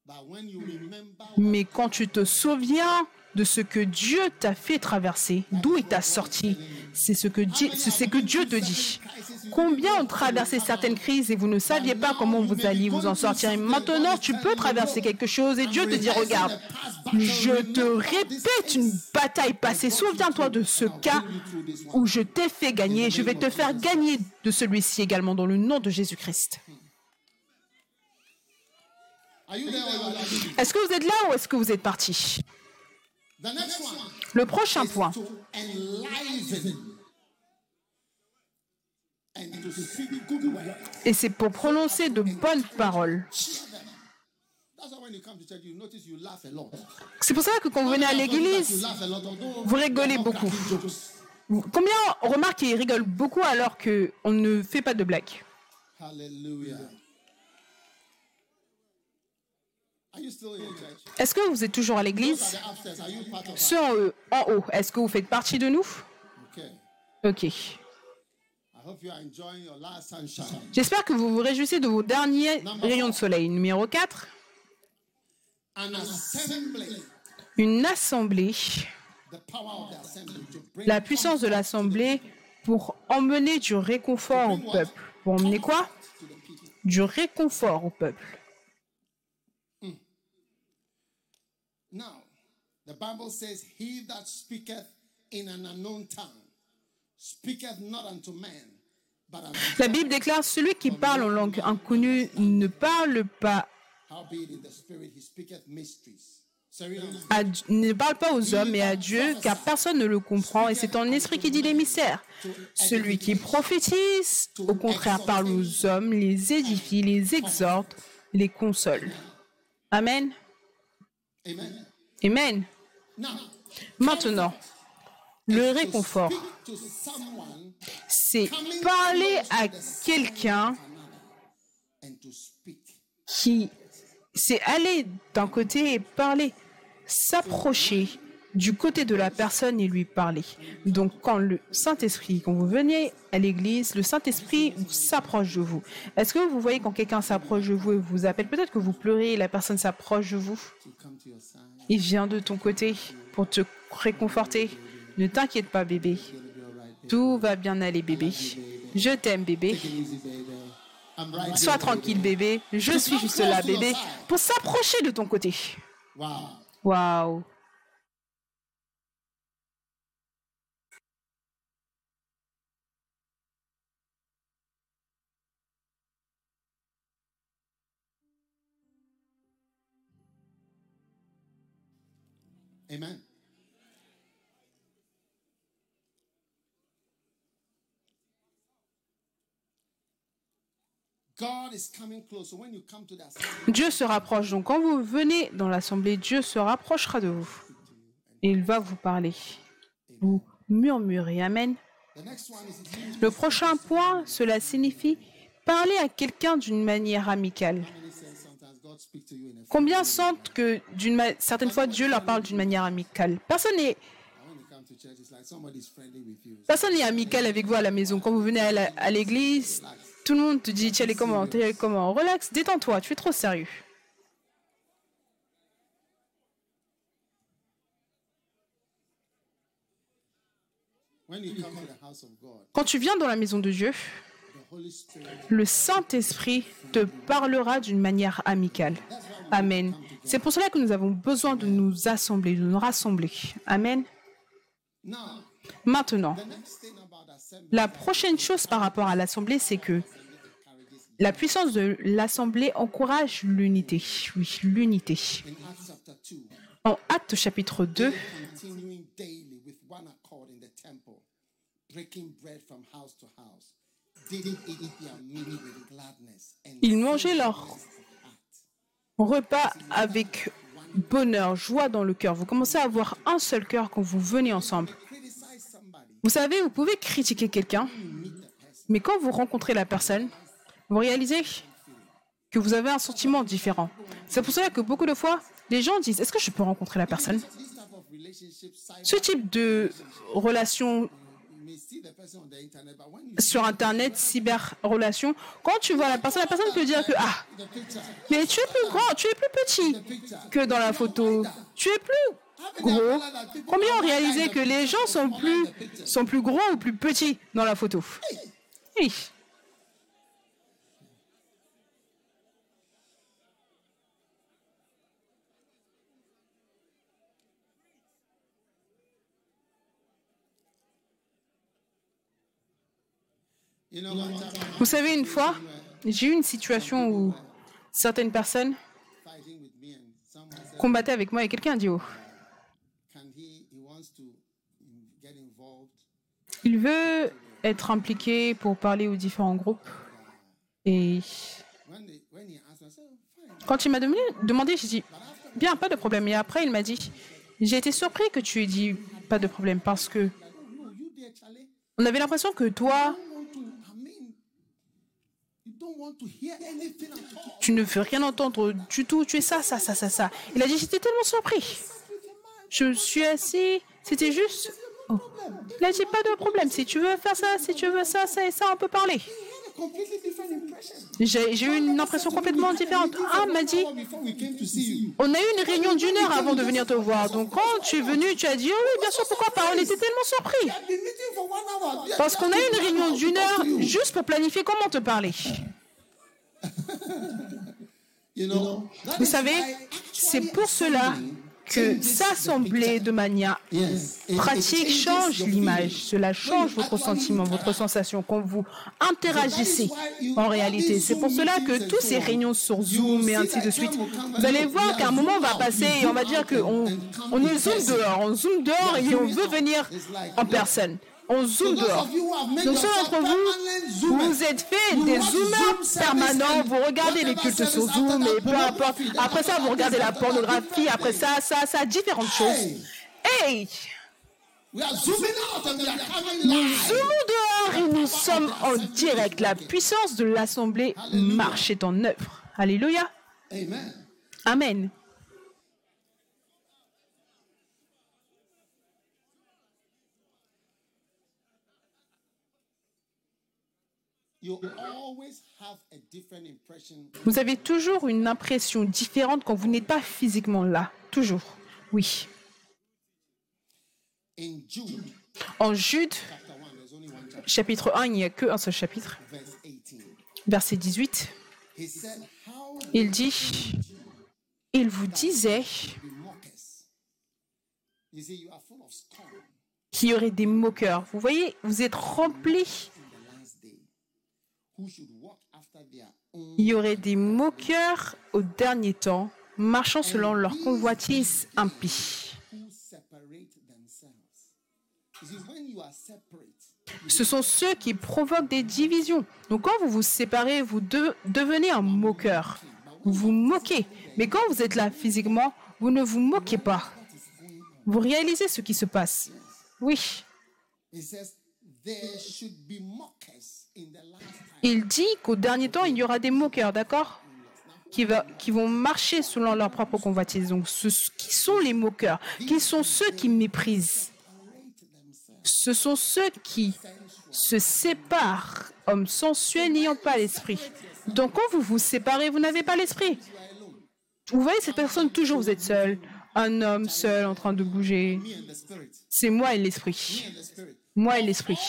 Mais quand tu te souviens de ce que Dieu t'a fait traverser, d'où il t'a sorti, c'est ce que c'est Dieu te dit. Combien ont traversé certaines crises et vous ne saviez pas comment vous alliez vous en sortir. Et maintenant, tu peux traverser quelque chose et Dieu te dit, regarde, je te répète une bataille passée. Souviens-toi de ce cas où je t'ai fait gagner. Je vais te faire gagner de celui-ci également dans le nom de Jésus-Christ. Are you there or you are leaving? Est-ce que vous êtes là ou est-ce que vous êtes parti? Le prochain point, et c'est pour prononcer de bonnes paroles. C'est pour ça que quand vous venez à l'église, vous rigolez beaucoup. Combien remarquent qu'ils rigolent beaucoup alors qu'on ne fait pas de blagues? Hallelujah. Are you still in church? Est-ce que vous êtes toujours à l'église? Ceux en, haut- en haut, est-ce que vous faites partie de nous? Ok. I hope you are enjoying your last sunshine. J'espère que vous vous réjouissez de vos derniers rayons de soleil. Numéro 4, An assembly, une assemblée, la puissance de l'assemblée pour emmener du réconfort au peuple. Pour emmener quoi? Du réconfort au peuple. Now, the Bible says, He that speaketh in an unknown tongue speaketh not unto men, but unto La Bible déclare, celui qui parle en langue inconnue ne parle pas howbeit in the spirit he speaketh mysteries. Serena, à- ne parle pas aux hommes mais à Dieu, car personne ne le comprend, et c'est ton esprit qui dit les mystères. Celui qui prophétise, au contraire, parle aux hommes, les édifie, les exhorte, les console. Amen. Amen. Maintenant, le réconfort, c'est parler à quelqu'un qui, c'est aller d'un côté et parler, s'approcher du côté de la personne et lui parler. Donc quand le Saint-Esprit, quand vous venez à l'église, le Saint-Esprit s'approche de vous. Est-ce que vous voyez quand quelqu'un s'approche de vous et vous appelle, peut-être que vous pleurez et la personne s'approche de vous, il vient de ton côté pour te réconforter. Ne t'inquiète pas bébé, tout va bien aller bébé. Je t'aime bébé. Sois tranquille bébé, je suis juste là bébé pour s'approcher de ton côté. Wow. Waouh. Dieu se rapproche. Donc quand vous venez dans l'assemblée, Dieu se rapprochera de vous. Et il va vous parler. Vous murmurez. Amen. Le prochain point, cela signifie parler à quelqu'un d'une manière amicale. Combien sentent que d'une certaines fois Dieu leur parle d'une manière amicale? Personne n'est personne n'est amical avec vous à la maison. Quand vous venez à l'église, tout le monde te dit tiens comment, comment, relax, détends-toi, tu es trop sérieux. Quand tu viens dans la maison de Dieu, le Saint-Esprit te parlera d'une manière amicale. Amen. C'est pour cela que nous avons besoin de nous assembler, de nous rassembler. Amen. Maintenant, la prochaine chose par rapport à l'assemblée, c'est que la puissance de l'assemblée encourage l'unité. Oui, l'unité. in Acts chapter 2, En Actes chapitre 2, ils mangeaient leur repas avec bonheur, joie dans le cœur. Vous commencez à avoir un seul cœur quand vous venez ensemble. Vous savez, vous pouvez critiquer quelqu'un, mais quand vous rencontrez la personne, vous réalisez que vous avez un sentiment différent. C'est pour cela que beaucoup de fois, les gens disent, est-ce que je peux rencontrer la personne? Ce type de relation sur Internet, cyber-relation, quand tu vois la personne, la personne peut dire que, ah, mais tu es plus grand, tu es plus petit que dans la photo, tu es plus gros. Combien ont réalisé que les gens sont plus, sont plus gros ou plus petits dans la photo Oui. Vous savez, une fois, j'ai eu une situation où certaines personnes combattaient avec moi et quelqu'un dit, oh, il veut être impliqué pour parler aux différents groupes. Et quand il m'a demandé, j'ai dit, bien, pas de problème. Et après, il m'a dit, j'ai été surpris que tu aies dit pas de problème parce que on avait l'impression que toi, You want to, I mean, you don't want to hear anything at all. Tu ne veux rien entendre du tout, tu es ça, ça, ça, ça, ça. Il a dit, j'étais tellement surpris. Je suis assis, c'était juste... oh. A dit, pas de problème, si tu veux faire ça, si tu veux ça, ça et ça, on peut parler. J'ai eu une impression complètement différente. Ah, m'a dit, on a eu une réunion d'une heure avant de venir te voir. Donc quand tu es venu, tu as dit, oh oui, bien sûr, pourquoi pas? On était tellement surpris. Parce qu'on a eu une réunion d'une heure juste pour planifier comment te parler. Vous savez, c'est pour cela que s'assembler de manière pratique change l'image. Cela change votre sentiment, votre sensation quand vous interagissez en réalité. C'est pour cela que tous ces réunions sur Zoom et ainsi de suite, vous allez voir qu'à un moment va passer et on va dire qu'on on est zoom dehors, on zoom dehors et on veut venir en personne on zoom dehors. Donc ceux d'entre vous, vous êtes fait des zoomers permanents, vous regardez les cultes sur Zoom et peu importe. Après ça, vous regardez la pornographie, après ça, ça, ça, différentes choses. Hey! Nous zoomons dehors et nous sommes en direct. La puissance de l'Assemblée marche est en œuvre. Alléluia. Amen. Vous avez toujours une impression différente quand vous n'êtes pas physiquement là. Toujours. Oui. En Jude, chapitre 1, il n'y a qu'un seul chapitre. Verset 18. Il dit, il vous disait qu'il y aurait des moqueurs. Vous voyez, vous êtes remplis il y aurait des moqueurs au dernier temps, marchant selon leur convoitise impie. Ce sont ceux qui provoquent des divisions. Donc quand vous vous séparez, vous devenez un moqueur. Vous vous moquez. Mais quand vous êtes là physiquement, vous ne vous moquez pas. Vous réalisez ce qui se passe. Oui. Il dit qu'au dernier temps, il y aura des moqueurs, d'accord? Qui, qui, vont marcher selon leur propre convoitise. Donc, ce, qui sont les moqueurs? Qui sont ceux qui méprisent? Ce sont ceux qui se séparent, hommes sensuels n'ayant pas l'esprit. Donc, quand vous vous séparez, vous n'avez pas l'esprit. Vous voyez cette personne, toujours vous êtes seul. Un homme seul en train de bouger. C'est moi et l'esprit. Moi et l'esprit.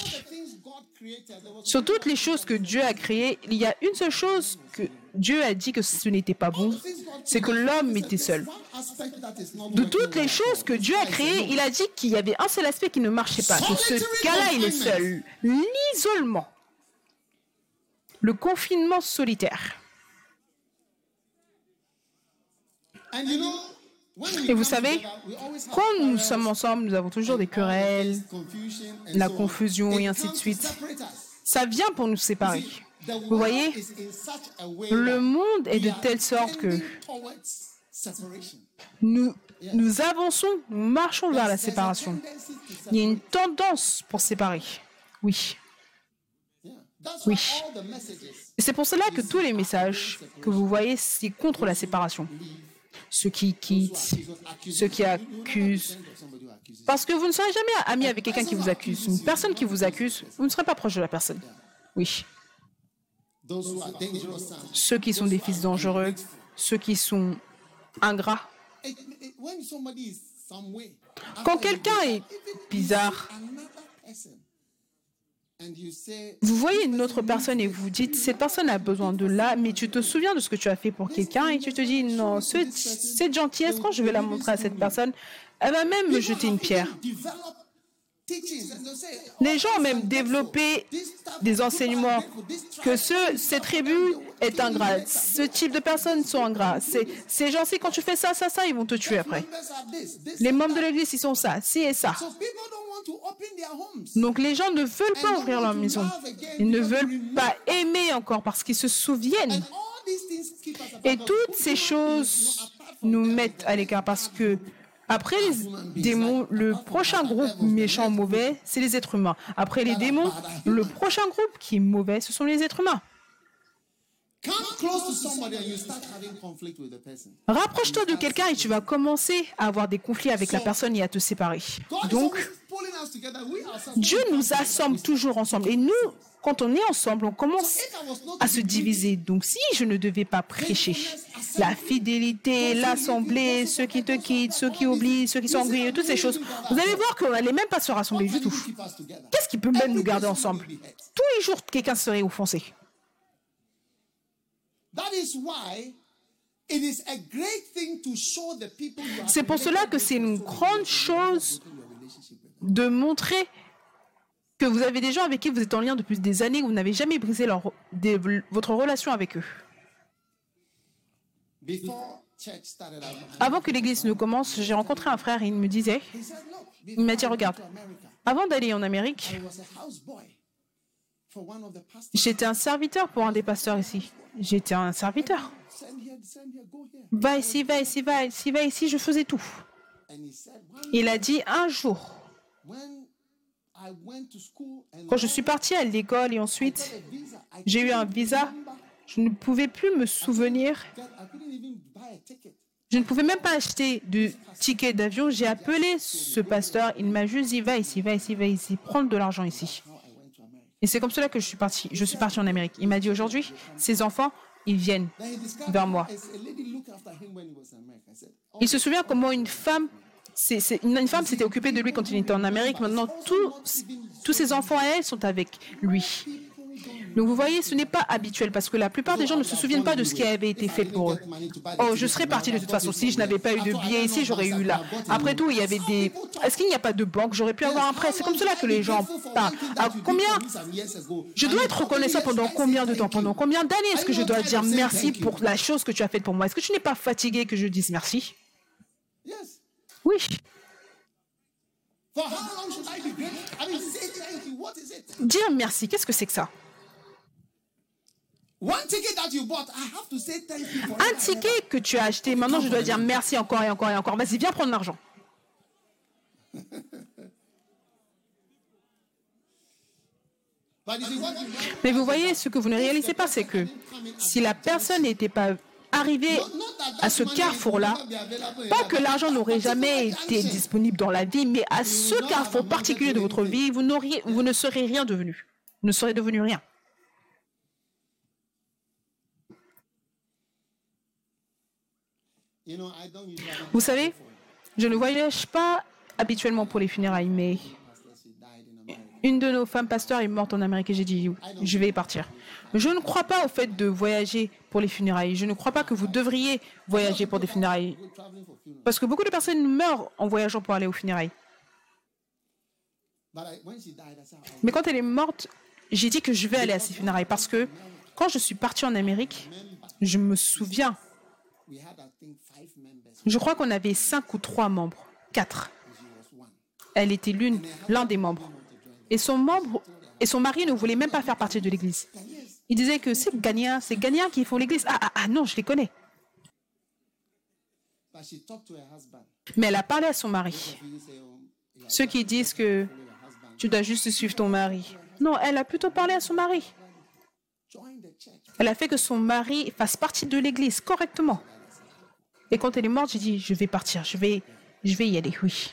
Sur toutes les choses que Dieu a créées, il y a une seule chose que Dieu a dit que ce n'était pas bon, c'est que l'homme était seul. De toutes les choses que Dieu a créées, il a dit qu'il y avait un seul aspect qui ne marchait pas. Que ce cas-là, il est seul. L'isolement. Le confinement solitaire. Quand nous sommes ensemble, nous avons toujours des querelles, la confusion et ainsi de suite. Ça vient pour nous séparer. Vous voyez, le monde est de telle sorte que nous, nous avançons, nous marchons vers la séparation. Il y a une tendance pour séparer. Oui. Oui. C'est pour cela que tous les messages que vous voyez, c'est contre la séparation ceux qui quittent, ceux qui accusent. Parce que vous ne serez jamais ami avec quelqu'un qui vous accuse. Une personne qui vous accuse, vous ne serez pas proche de la personne. Oui. Ceux qui sont des fils dangereux, ceux qui sont ingrats. Quand quelqu'un est bizarre, vous voyez une autre personne et vous dites, cette personne a besoin de là, mais tu te souviens de ce que tu as fait pour quelqu'un et tu te dis, non, cette gentillesse, quand je vais la montrer à cette personne, elle va même me jeter une pierre. Les gens ont même développé des enseignements que ce, cette tribu est ingrat. Ce type de personnes sont ingrats. Ces gens-ci, quand tu fais ça, ça, ça, ils vont te tuer après. Les membres de l'église, ils sont ça, ci et ça. Donc les gens ne veulent pas ouvrir leur maison. Ils ne veulent pas aimer encore parce qu'ils se souviennent. Et toutes ces choses nous mettent à l'écart parce que après les démons, le prochain groupe méchant mauvais, c'est les êtres humains. Après les démons, le prochain groupe qui est mauvais, ce sont les êtres humains. Rapproche-toi de quelqu'un et tu vas commencer à avoir des conflits avec la personne et à te séparer. Donc, Dieu nous assemble toujours ensemble. Et nous, quand on est ensemble, on commence à se diviser. Donc si je ne devais pas prêcher la fidélité, l'assemblée, ceux qui te quittent, ceux qui oublient, ceux qui sont ennuyeux, toutes ces choses, vous allez voir qu'on n'allait même pas se rassembler du tout. Qu'est-ce qui peut même nous garder ensemble? Tous les jours, quelqu'un serait offensé. C'est pour cela que c'est une grande chose de montrer que vous avez des gens avec qui vous êtes en lien depuis des années, vous n'avez jamais brisé leur, des- votre relation avec eux. Avant que l'église ne commence, j'ai rencontré un frère et il me disait, il m'a dit, regarde, avant d'aller en Amérique, j'étais un serviteur pour un des pasteurs ici. J'étais un serviteur. Va ici, va ici, va ici, va ici, je faisais tout. Il a dit un jour, quand je suis parti à l'école et ensuite j'ai eu un visa, je ne pouvais plus me souvenir, je ne pouvais même pas acheter de ticket d'avion. J'ai appelé ce pasteur, il m'a juste dit va ici, va ici, va ici, prendre de l'argent ici. Et c'est comme cela que je suis parti. Je suis parti en Amérique. Il m'a dit aujourd'hui, ces enfants, ils viennent vers moi. Il se souvient comment une femme, une femme s'était occupée de lui quand il était en Amérique. Maintenant, tous, tous ses enfants à elle sont avec lui. Donc vous voyez, ce n'est pas habituel parce que la plupart des gens ne se souviennent pas de ce qui avait été fait pour eux. Oh, je serais parti de toute façon. Si je n'avais pas eu de billet ici, j'aurais eu là. Après tout, il y avait des. Est-ce qu'il n'y a pas de banque? J'aurais pu avoir un prêt. C'est comme cela que les gens parlent. Combien? Je dois être reconnaissant pendant combien de temps? Pendant combien d'années est-ce que je dois dire merci pour la chose que tu as faite pour moi? Est-ce que tu n'es pas fatigué que je dise merci? Oui. Dire merci, qu'est-ce que c'est que ça? Un ticket que tu as acheté, maintenant je dois dire merci encore et encore et encore. Vas-y, viens prendre l'argent. Mais vous voyez, ce que vous ne réalisez pas, c'est que si la personne n'était pas arrivée à ce carrefour-là, pas que l'argent n'aurait jamais été disponible dans la vie, mais à ce carrefour particulier de votre vie, vous, n'auriez- vous ne serez rien devenu. Vous ne serez devenu rien. Vous savez, je ne voyage pas habituellement pour les funérailles, mais une de nos femmes pasteurs est morte en Amérique et j'ai dit, je vais partir. Je ne crois pas au fait de voyager les funérailles. Je ne crois pas que vous devriez voyager pour des funérailles. Parce que beaucoup de personnes meurent en voyageant pour aller aux funérailles. Mais quand elle est morte, j'ai dit que je vais aller à ces funérailles parce que quand je suis partie en Amérique, je me souviens, je crois qu'on avait cinq ou trois membres, quatre. Elle était l'une, l'un des membres. Et son membre et son mari ne voulaient même pas faire partie de l'église. Il disait que c'est Ghanéens, c'est Ghanéens qui font l'église. Ah, ah, ah, non, je les connais. Mais elle a parlé à son mari. Ceux qui disent que tu dois juste suivre ton mari. Non, elle a plutôt parlé à son mari. Elle a fait que son mari fasse partie de l'église correctement. Et quand elle est morte, j'ai dit, je vais partir, je vais, je vais y aller, oui,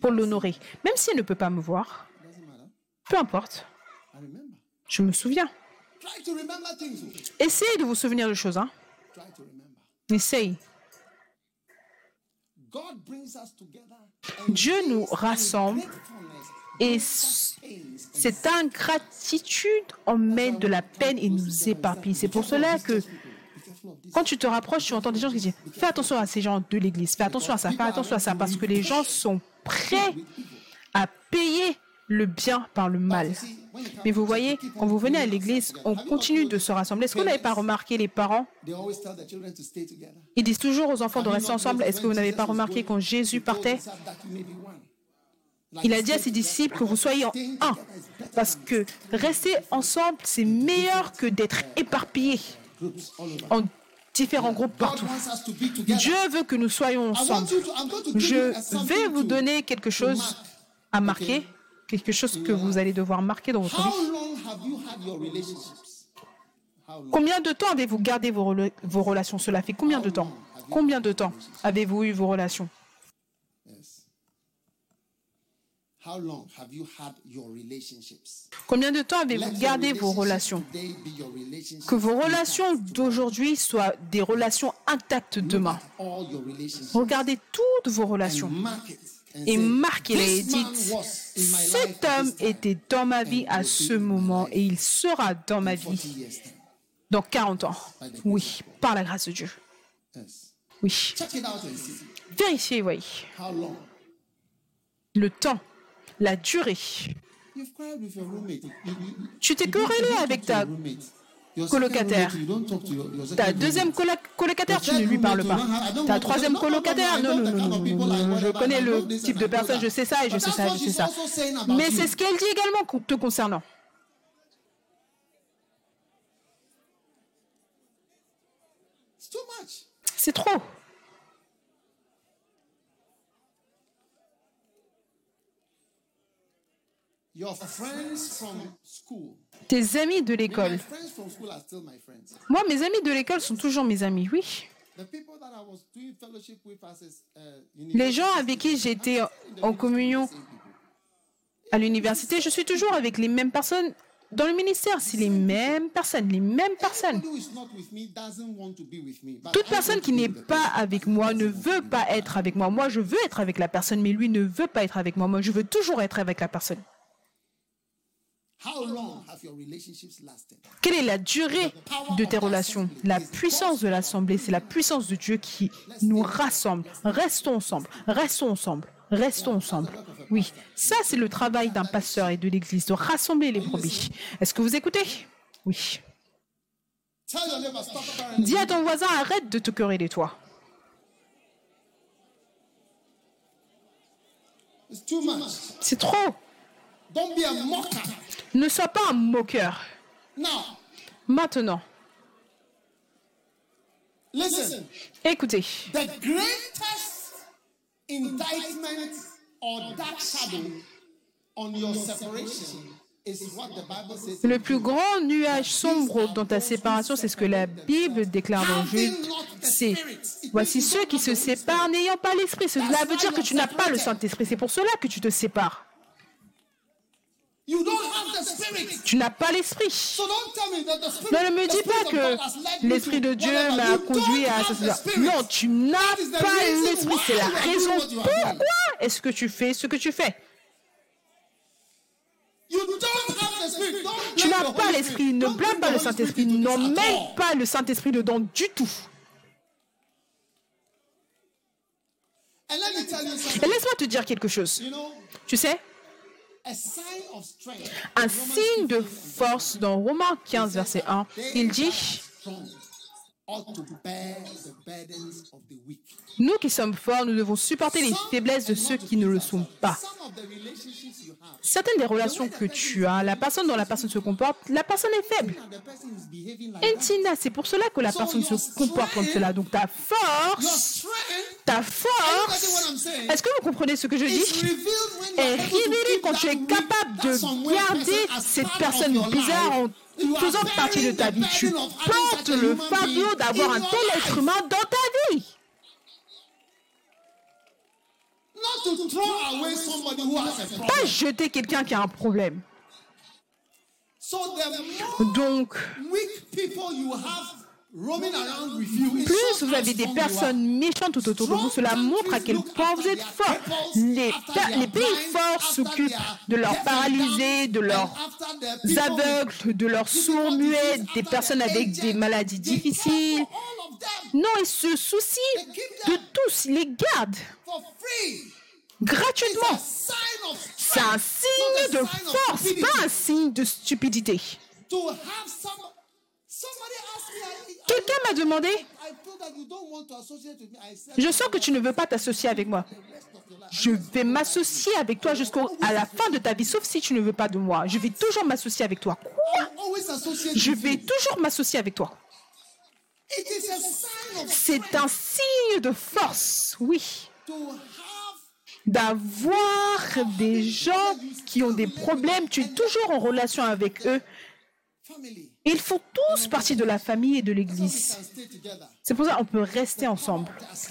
pour l'honorer. Même si elle ne peut pas me voir, peu importe, je me souviens. Essayez de vous souvenir de choses, hein. Essaye. Dieu nous rassemble et cette ingratitude emmène de la peine et nous éparpille. C'est pour cela que quand tu te rapproches, tu entends des gens qui disent Fais attention à ces gens de l'église, fais attention à ça, fais attention à ça, parce que les gens sont prêts à payer le bien par le mal. Mais vous voyez, quand vous venez à l'église, on continue de se rassembler. Est-ce que vous n'avez pas remarqué les parents? Ils disent toujours aux enfants de rester ensemble. Est-ce que vous n'avez pas remarqué quand Jésus partait? Il a dit à ses disciples que vous soyez en un. Parce que rester ensemble, c'est meilleur que d'être éparpillés en différents groupes partout. Dieu veut que nous soyons ensemble. Je vais vous donner quelque chose à marquer, quelque chose que vous allez devoir marquer dans votre vie. Combien de temps avez-vous gardé vos, rela- vos relations? Cela fait combien de temps? Combien de temps avez-vous eu vos relations? Combien de temps avez-vous gardé vos relations? Que vos relations d'aujourd'hui soient des relations intactes demain. Regardez toutes vos relations et marquez-les et dites, cet homme était dans ma vie à ce moment et il sera dans ma vie dans 40 ans. Oui, par la grâce de Dieu. Oui. Vérifiez, voyez. How long? Le temps, la durée. Tu t'es don't avec ta colocataire. Ta deuxième colocataire, tu ne lui parles pas. Ta troisième colocataire, non, non, je connais le type de personne, je sais ça et je sais ça, je sais ça. Mais c'est ce qu'elle dit également te concernant. C'est trop. Your friends from school. Tes amis de l'école. Moi, mes amis de l'école sont toujours mes amis, oui. Uh, Les gens avec qui j'étais en communion à l'université, je suis toujours avec les mêmes personnes dans le ministère. C'est les mêmes personnes, les mêmes personnes. Toute personne qui n'est pas avec moi ne veut pas être avec moi. Moi, je veux être avec la personne, mais lui ne veut pas être avec moi. Moi, je veux toujours être avec la personne. How long have your relationships lasted? Quelle est la durée de tes relations? La puissance de l'Assemblée, c'est la puissance de Dieu qui nous rassemble. Restons ensemble, restons ensemble, restons ensemble. Oui, ça c'est le travail d'un pasteur et de l'Église, de rassembler les brebis. Est-ce que vous écoutez? Oui. Dis à ton voisin, arrête de te quereller toi. C'est trop. Ne sois pas un moqueur. Now, Maintenant, listen. écoutez, The greatest indictment or dark shadow on your separation is what the Bible says. le plus grand nuage sombre dans ta séparation, c'est ce que la Bible déclare dans Jude. C'est voici ceux qui se séparent n'ayant pas l'esprit. Cela veut dire que tu n'as pas le Saint-Esprit. C'est pour cela que tu te sépares. You don't have the spirit. Tu n'as pas l'esprit. So ne me dis pas que l'Esprit de Dieu m'a conduit à spirit. Non, tu n'as pas l'Esprit. C'est la raison pourquoi est-ce que tu fais ce que tu fais? Tu n'as pas l'Esprit. Ne blâme pas le Saint-Esprit. All. pas le Saint-Esprit dedans du tout. Et laisse-moi te dire quelque chose. Tu sais, a sign of strength. Un signe de force dans Romains 15, verset 1, il dit, nous qui sommes forts, nous devons supporter les faiblesses de ceux qui ne le sont pas. Certaines des relations que tu as, la personne dont la personne se comporte, la personne est faible. Intina, c'est pour cela que la personne se comporte comme cela. Donc ta force, ta force, est-ce que vous comprenez ce que je Is dis est révélée quand tu es capable de garder cette personne bizarre en faisant partie de ta vie. Tu portes le fardeau d'avoir un tel être humain dans ta vie. Pas jeter quelqu'un qui a un problème. Donc, plus vous avez des personnes méchantes tout autour de vous, cela montre à quel point vous êtes fort. Les, les pays forts s'occupent de leurs paralysés, de leurs aveugles, de leurs sourds muets, des personnes avec des maladies difficiles. Non, ils se soucient de tous, ils les gardent gratuitement. C'est un signe de force, pas un signe de stupidité. Quelqu'un m'a demandé, je sens que tu ne veux pas t'associer avec moi. Je vais m'associer avec toi jusqu'à la fin de ta vie, sauf si tu ne veux pas de moi. Je vais toujours m'associer avec toi. Je vais toujours m'associer avec toi. C'est un signe de force, oui, d'avoir des gens qui ont des problèmes. Tu es toujours en relation avec eux. Ils font tous partie de la famille et de l'Église. C'est pour ça qu'on peut rester ensemble.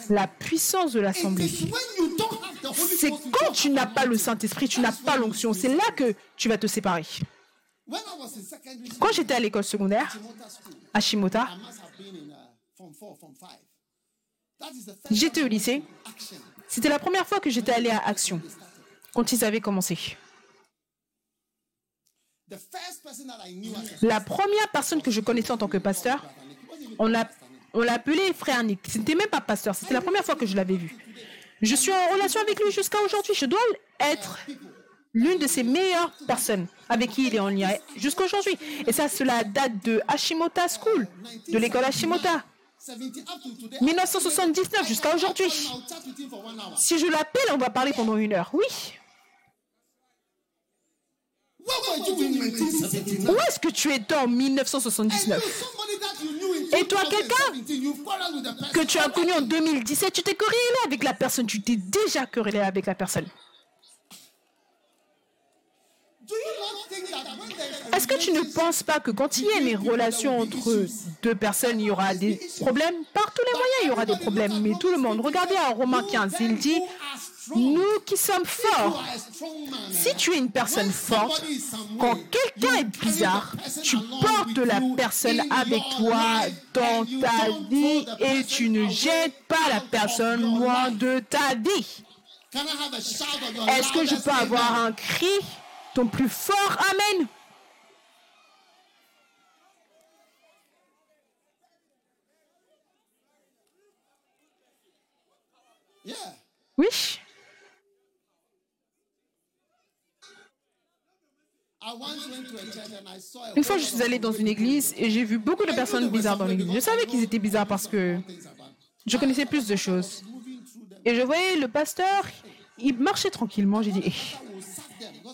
La puissance de l'Assemblée. C'est quand tu n'as pas le Saint-Esprit, tu n'as pas l'onction. C'est là que tu vas te séparer. Quand j'étais à l'école secondaire, à Shimota, j'étais au lycée. C'était la première fois que j'étais allé à Action, quand ils avaient commencé. La première personne que je connaissais en tant que pasteur, on l'a on l'appelait frère Nick. Ce n'était même pas pasteur, c'était la première fois que je l'avais vu. Je suis en relation avec lui jusqu'à aujourd'hui. Je dois être l'une de ses meilleures personnes avec qui il est en lien jusqu'à aujourd'hui. Et ça, cela date de Hashimota School, de l'école Hashimota. 1979 jusqu'à aujourd'hui. Si je l'appelle, on va parler pendant une heure. Oui. Où est-ce que tu étais en 1979 Et toi, quelqu'un que tu as connu en 2017, tu t'es querellé avec la personne, tu t'es déjà querellé avec la personne. Est-ce que tu ne penses pas que quand il y a une relation entre deux personnes, il y aura des problèmes? Par tous les moyens, il y aura des problèmes. Mais tout le monde, regardez à Romains 15, il dit, nous qui sommes forts. Si tu es une personne forte, quand quelqu'un est bizarre, tu portes la personne avec toi dans ta vie et tu ne jettes pas la personne loin de ta vie. Est-ce que je peux avoir un cri? Ton plus fort Amen Oui. Une fois, je suis allé dans une église et j'ai vu beaucoup de personnes bizarres dans l'église. Je savais qu'ils étaient bizarres parce que je connaissais plus de choses. Et je voyais le pasteur, il marchait tranquillement. J'ai dit, eh.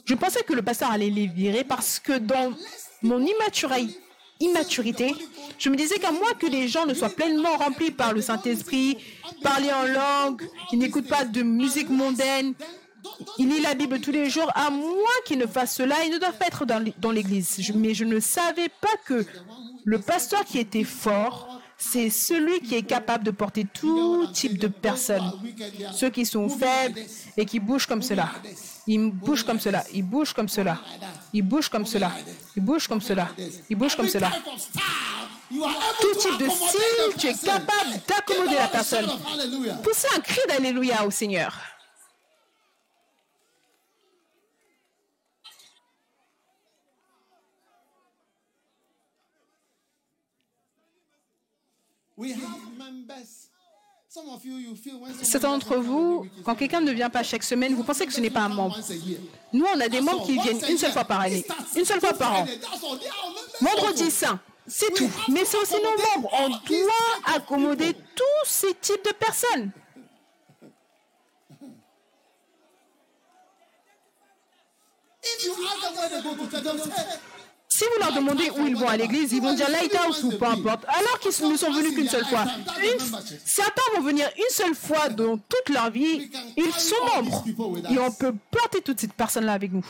je pensais que le pasteur allait les virer parce que dans mon immaturité, je me disais qu'à moins que les gens ne soient pleinement remplis par le Saint-Esprit, parler en langue, ils n'écoutent pas de musique mondaine, il lit la Bible tous les jours, à moins qu'ils ne fassent cela, ils ne doivent pas être dans l'église. Mais je ne savais pas que le pasteur qui était fort, c'est celui qui est capable de porter tout type de personnes. Ceux qui sont faibles et qui bougent comme cela. Ils bougent comme cela, ils bougent comme cela, ils bougent comme cela, ils bougent comme cela, ils bougent comme cela. Tout type de style, tu es capable d'accommoder la personne. Poussez un cri d'Alléluia au Seigneur. Certains d'entre vous, quand quelqu'un ne vient pas chaque semaine, vous pensez que ce n'est pas un membre. Nous, on a des membres qui viennent une seule fois par année, une seule fois par an. Vendredi saint, c'est tout. Mais c'est aussi nos membres. On doit accommoder tous ces types de personnes. Si vous leur demandez où ils vont à l'église, ils vont dire Lighthouse ou peu importe, alors qu'ils ne sont venus qu'une seule fois. certains vont venir une seule fois dans toute leur vie, ils sont membres. Et on peut planter toutes ces personnes-là avec nous.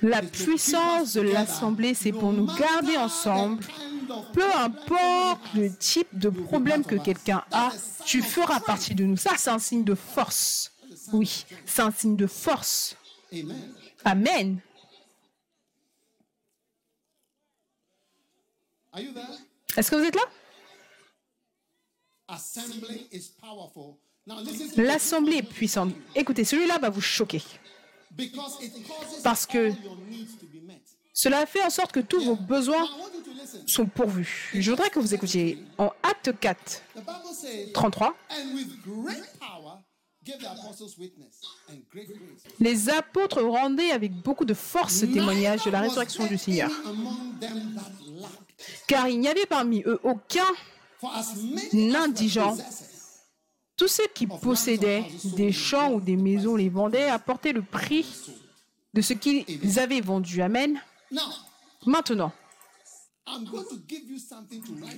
La puissance de l'Assemblée, c'est pour nous garder ensemble. Peu importe le type de problème que quelqu'un a, tu feras partie de nous. Ça, c'est un signe de force. Oui, c'est un signe de force. Amen. Est-ce que vous êtes là? L'assemblée est puissante. Écoutez, celui-là va vous choquer. Parce que cela fait en sorte que tous vos besoins sont pourvus. Je voudrais que vous écoutiez en Acte 4, 33. Les apôtres rendaient avec beaucoup de force ce témoignage de la résurrection du Seigneur. Car il n'y avait parmi eux aucun indigent. Tous ceux qui possédaient des champs ou des maisons les vendaient, apportaient le prix de ce qu'ils avaient vendu. Amen. Maintenant,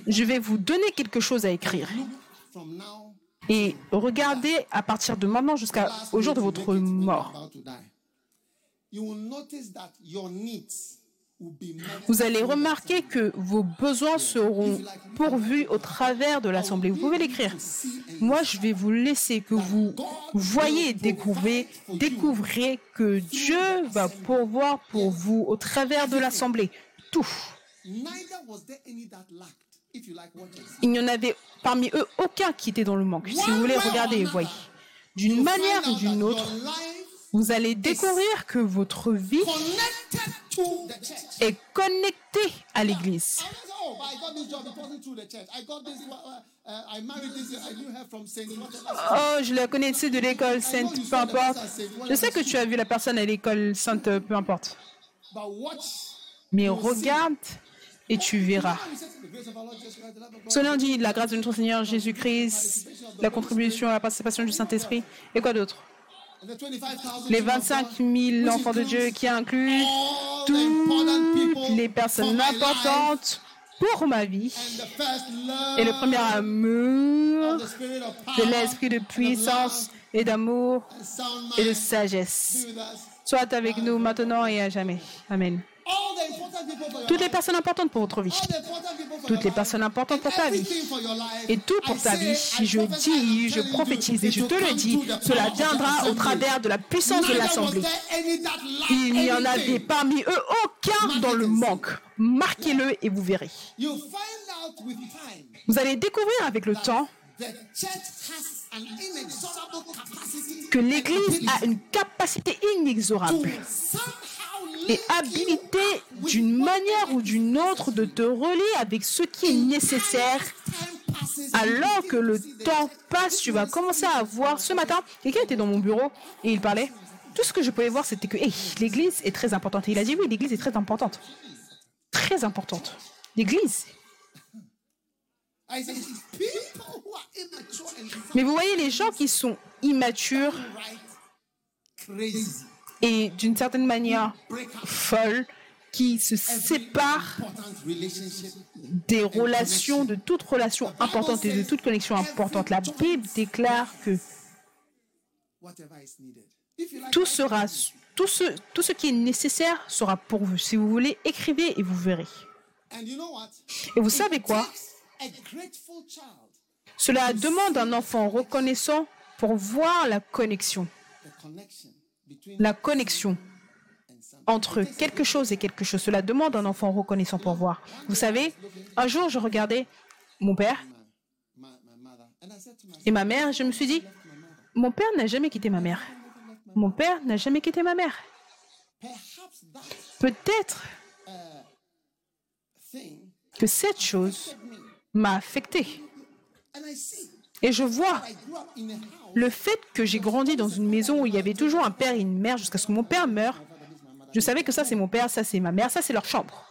je vais vous donner quelque chose à écrire. Et regardez à partir de maintenant jusqu'au jour de votre mort. Vous allez remarquer que vos besoins seront pourvus au travers de l'Assemblée. Vous pouvez l'écrire. Moi, je vais vous laisser que vous voyez découvrez, découvrez que Dieu va pourvoir pour vous au travers de l'Assemblée. Tout. Il n'y en avait parmi eux aucun qui était dans le manque. Si vous voulez, regardez et voyez. d'une manière ou d'une autre, vous allez découvrir que votre vie est connectée à l'Église. Oh. Uh, uh. Oh, je la connaissais de l'école sainte, peu importe. Je sais que tu as vu la personne à l'école sainte, peu importe. Mais regarde et tu verras. Cela dit la grâce de notre Seigneur Jésus-Christ, la contribution à la participation du Saint-Esprit. Et quoi d'autre? and the 25,000 Les children of 25 God, 000 enfants de Dieu qui incluent toutes les personnes importantes pour ma vie et le premier amour de l'esprit de puissance et d'amour et de sagesse soit avec nous maintenant et à jamais. Amen. Toutes les personnes importantes pour votre vie. Toutes les personnes importantes pour ta vie. Et tout pour ta vie, I je dis, je prophétise et je te le dis, cela viendra au travers de la puissance de l'Assemblée. Il n'y en avait parmi eux aucun dans le manque. Marquez-le et vous verrez. Vous allez découvrir avec le temps que l'Église a une capacité inexorable et habilité d'une manière ou d'une autre de te relier avec ce qui est nécessaire. Alors que le temps passe, tu vas commencer à voir. Ce matin, quelqu'un était dans mon bureau et il parlait. Tout ce que je pouvais voir, c'était que hey, l'Église est très importante. Et il a dit oui, l'Église est très importante. Très importante. L'Église. Mais vous voyez, les gens qui sont immatures et d'une certaine manière folles, qui se relationship. des relations, de toute relation importante et de toute connexion importante. La Bible déclare que tout sera, tout ce, tout ce qui est nécessaire sera pour vous. Si vous voulez, écrivez et vous verrez. Et vous savez quoi? Cela demande un enfant reconnaissant pour voir la connexion. La connexion entre quelque chose et quelque chose. Cela demande un enfant reconnaissant pour voir. Vous savez, un jour, je regardais mon père et ma mère. Je me suis dit, mon père n'a jamais quitté ma mère. Mon père n'a jamais quitté ma mère. Peut-être que cette chose m'a affecté. Et je vois Le fait que j'ai grandi dans une maison où il y avait toujours un père et une mère jusqu'à ce que mon père meure. Je savais que ça c'est mon père, ça c'est ma mère, ça c'est leur chambre.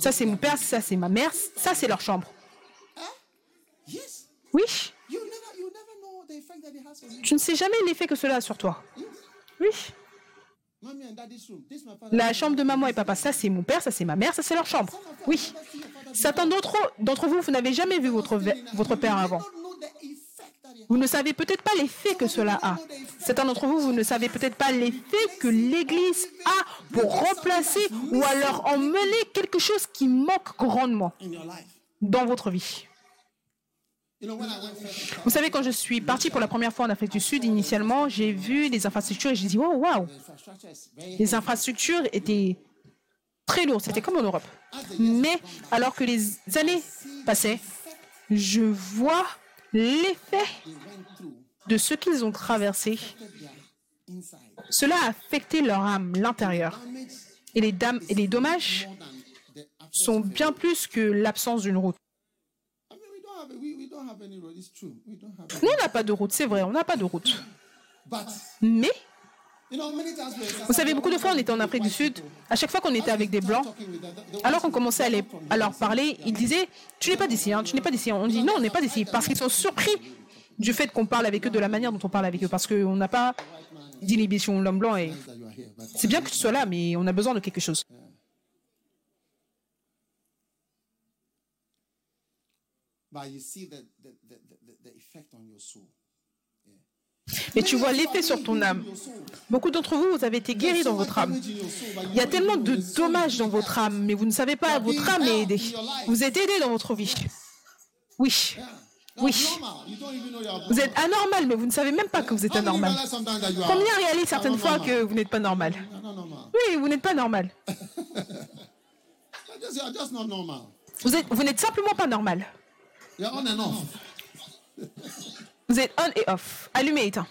Ça c'est mon père, ça c'est ma mère, ça c'est leur chambre. Oui, tu ne sais jamais l'effet que cela a sur toi. Oui. La chambre de maman et papa, ça c'est mon père, ça c'est ma mère, ça c'est leur chambre. Oui. Certains d'entre vous, vous n'avez jamais vu votre, votre père avant. Vous ne savez peut-être pas l'effet que cela a. Certains d'entre vous, vous ne savez peut-être pas l'effet que l'Église a pour remplacer ou alors emmener quelque chose qui manque grandement dans votre vie. Vous savez, quand je suis partie pour la première fois en Afrique du Sud, initialement, j'ai vu les infrastructures et j'ai dit, oh waouh, les infrastructures étaient très lourdes, c'était comme en Europe. Mais alors que les années passaient, je vois l'effet de ce qu'ils ont traversé. Cela a affecté leur âme, l'intérieur. Et les, dames, et les dommages more than the absence sont bien plus que l'absence d'une route. I mean we don't have a, we, we don't have any road it's true we don't have Nous, on n'a pas de route, c'est vrai, on n'a pas de route. but Mais, vous savez, beaucoup de fois, on était en Afrique du Sud. À chaque fois qu'on était avec des Blancs, alors qu'on commençait à, leur parler, ils disaient Tu n'es pas d'ici, hein, tu n'es pas d'ici. On dit Non, on n'est pas d'ici. Parce qu'ils sont surpris du fait qu'on parle avec eux, de la manière dont on parle avec eux. Parce qu'on n'a pas d'inhibition. L'homme blanc, but c'est bien que tu sois là, mais on a besoin de quelque chose. Mais tu vois l'effet sur ton âme. Beaucoup d'entre vous, vous avez été guéris dans votre âme. Il y a tellement de dommages dans votre âme, mais vous ne savez pas, votre âme est aidée. Vous êtes aidé dans votre vie. Oui. Oui. Vous êtes anormal, mais vous ne savez même pas que vous êtes anormal. Combien réalisent certaines fois que vous n'êtes pas normal Oui, vous n'êtes pas normal. Vous êtes- vous n'êtes simplement pas normal. Vous êtes on et off, allumé et éteint.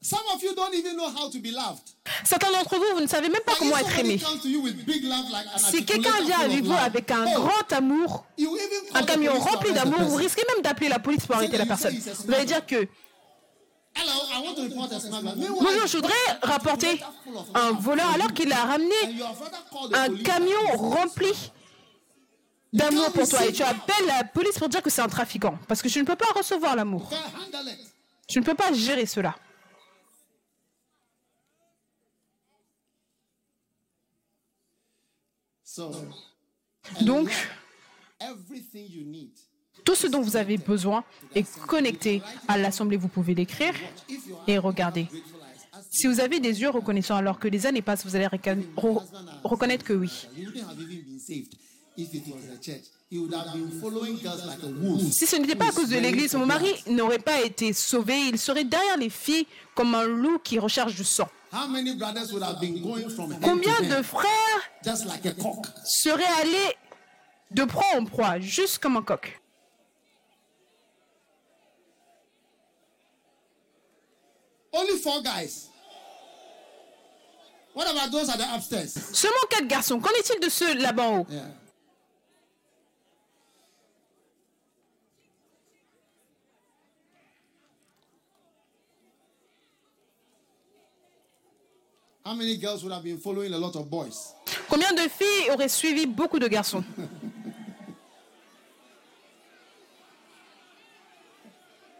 Some of you don't even know how to be loved. Certains d'entre vous, vous ne savez même pas Like, comment être aimé. like Si quelqu'un vient avec vous avec un oh, grand amour, un camion rempli d'amour, vous risquez même d'appeler la police pour arrêter la personne. Vous allez dire que Bonjour, je voudrais rapporter un voleur alors qu'il a ramené un camion rempli d'amour pour toi. Et tu appelles la police pour dire que c'est un trafiquant. Parce que je ne peux pas recevoir l'amour. Je ne peux pas gérer cela. Donc, tout ce dont vous avez besoin est connecté à l'Assemblée. Vous pouvez l'écrire et regarder. Si vous avez des yeux reconnaissants alors que les années passent, vous allez re- reconnaître que oui. You wouldn't have even been saved if it was the church. He would have been following girls like a wolf. Si ce n'était pas à cause de l'Église, mon mari n'aurait pas été sauvé. Il serait derrière les filles comme un loup qui recherche du sang. Combien de frères seraient allés de proie en proie, juste comme un coq? Only four guys. What about those at the upstairs? Seulement quatre garçons. Qu'en est-il de ceux là-bas en haut? Yeah. How many girls would have been following a lot of boys? Combien de filles auraient suivi beaucoup de garçons?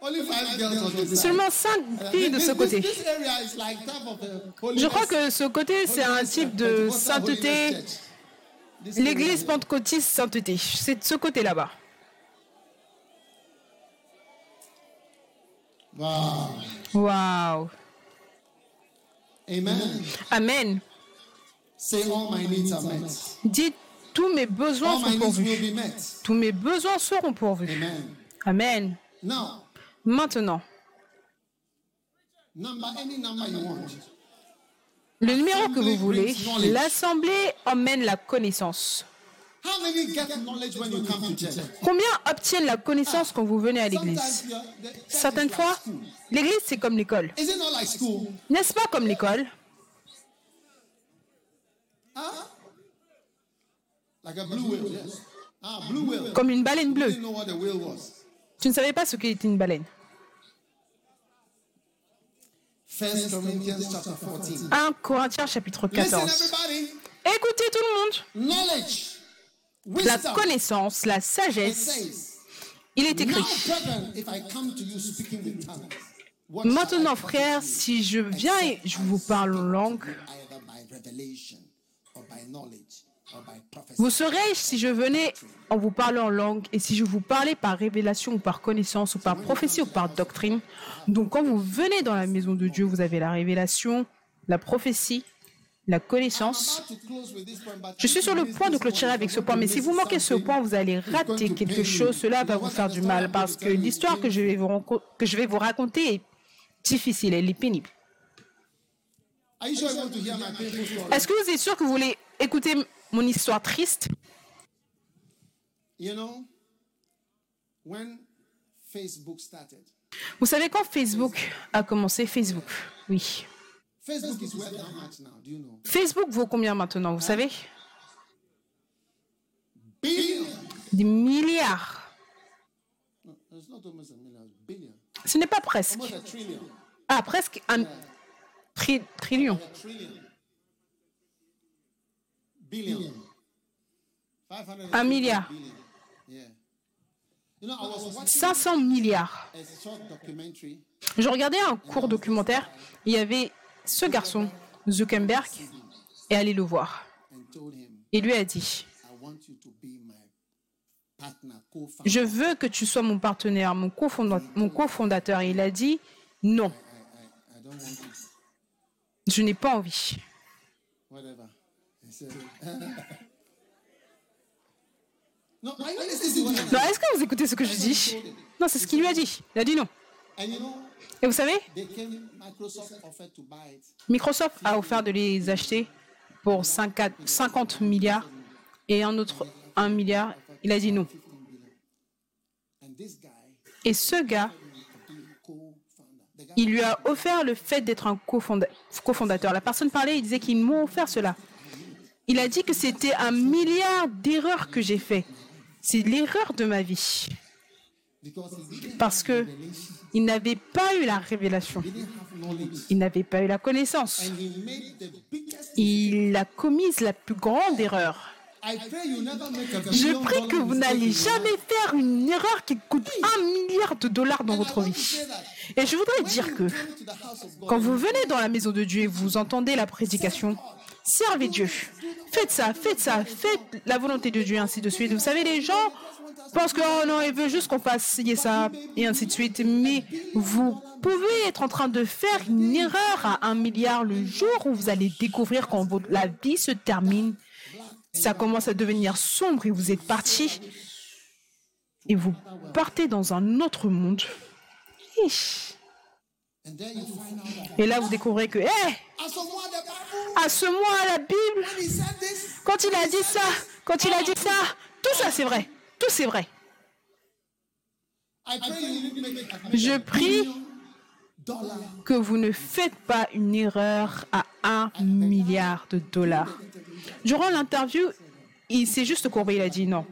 Only five girls on this side. Seulement cinq filles de ce côté. Je crois que ce côté, c'est un type de Pentecostal sainteté. L'église pentecôtiste sainteté. C'est de ce côté là-bas. Wow. Amen. Amen. Say all my needs are met. Dites, tous mes besoins All sont pourvus. Tous mes besoins seront pourvus. Amen. Amen. Now, Maintenant, number any number you want. le numéro que vous voulez, l'Assemblée emmène la connaissance. Combien obtiennent la connaissance quand vous venez à l'église? Certaines fois, l'église, c'est comme l'école. N'est-ce pas comme l'école? Ah. Comme une baleine bleue. Tu ne savais pas ce qu'était une baleine. First Corinthians chapter 14. 1 Corinthiens chapitre Listen, 14. everybody. Écoutez tout le monde. La connaissance, la sagesse, il est écrit. Maintenant, frères, si je viens et je vous parle en langue, vous serais si je venais en vous parlant en langue et si je vous parlais par révélation ou par connaissance ou par prophétie ou par doctrine. Donc quand vous venez dans la maison de Dieu, vous avez la révélation, la prophétie, la connaissance. Je suis sur le point de clôturer avec ce point, mais si vous manquez ce point, vous allez rater quelque chose. Cela va vous faire du mal parce que l'histoire que je vais vous, que je vais vous raconter est difficile, elle est pénible. Est-ce que vous êtes sûr que vous voulez écouter mon histoire triste? Vous savez quand Facebook a commencé? Facebook Oui. Facebook is worth how much now? Do you know? Facebook vaut combien maintenant, vous savez? Des milliards. It's not almost a million, it's billion. Ce n'est pas presque. Almost a trillion. Ah, presque un tri- trillion. A trillion. Billion. 500 Un milliard. billion. Yeah. You know, I was watching 500 milliards. Je regardais un court documentaire. Il y avait ce garçon, Zuckerberg, et allait le voir. Et lui a dit, je veux que tu sois mon partenaire, mon cofonda- mon cofondateur. Il a dit, non, je n'ai pas envie. Non, Est-ce que vous écoutez ce que je dis Non, c'est ce qu'il lui a dit. Il a dit non. Et vous savez, Microsoft a offert de les acheter pour 5 50 milliards et un autre 1 milliard. Il a dit non. 15 billion. And this guy Et ce gars, il lui a offert le fait d'être un cofonda- cofondateur. La personne parlait, il disait qu'ils m'ont offert cela. Il a dit que c'était un milliard d'erreurs que j'ai fait. C'est l'erreur de ma vie. Parce que il n'avait pas eu la révélation. Il n'avait pas eu la connaissance. Il a commis la plus grande erreur. Je prie que vous n'allez jamais faire une erreur qui coûte un milliard de dollars dans votre vie. Et je voudrais dire que quand vous venez dans la maison de Dieu et vous entendez la prédication, servez Dieu. Faites ça, faites ça, faites la volonté de Dieu, ainsi de suite. Vous savez, les gens pensent que oh non, veut juste qu'on fasse ça, et ainsi de suite. Mais vous pouvez être en train de faire une erreur à un milliard le jour où vous allez découvrir quand la vie se termine. Ça commence à devenir sombre et vous êtes parti. Et vous partez dans un autre monde. Et là, vous découvrez que, hé, à ce mois, la Bible, quand il a dit ça, quand il a dit ça, tout ça c'est vrai. Tout c'est vrai. Je prie que vous ne faites pas une erreur à un milliard de dollars. Durant l'interview, il s'est juste courbé, il a dit non.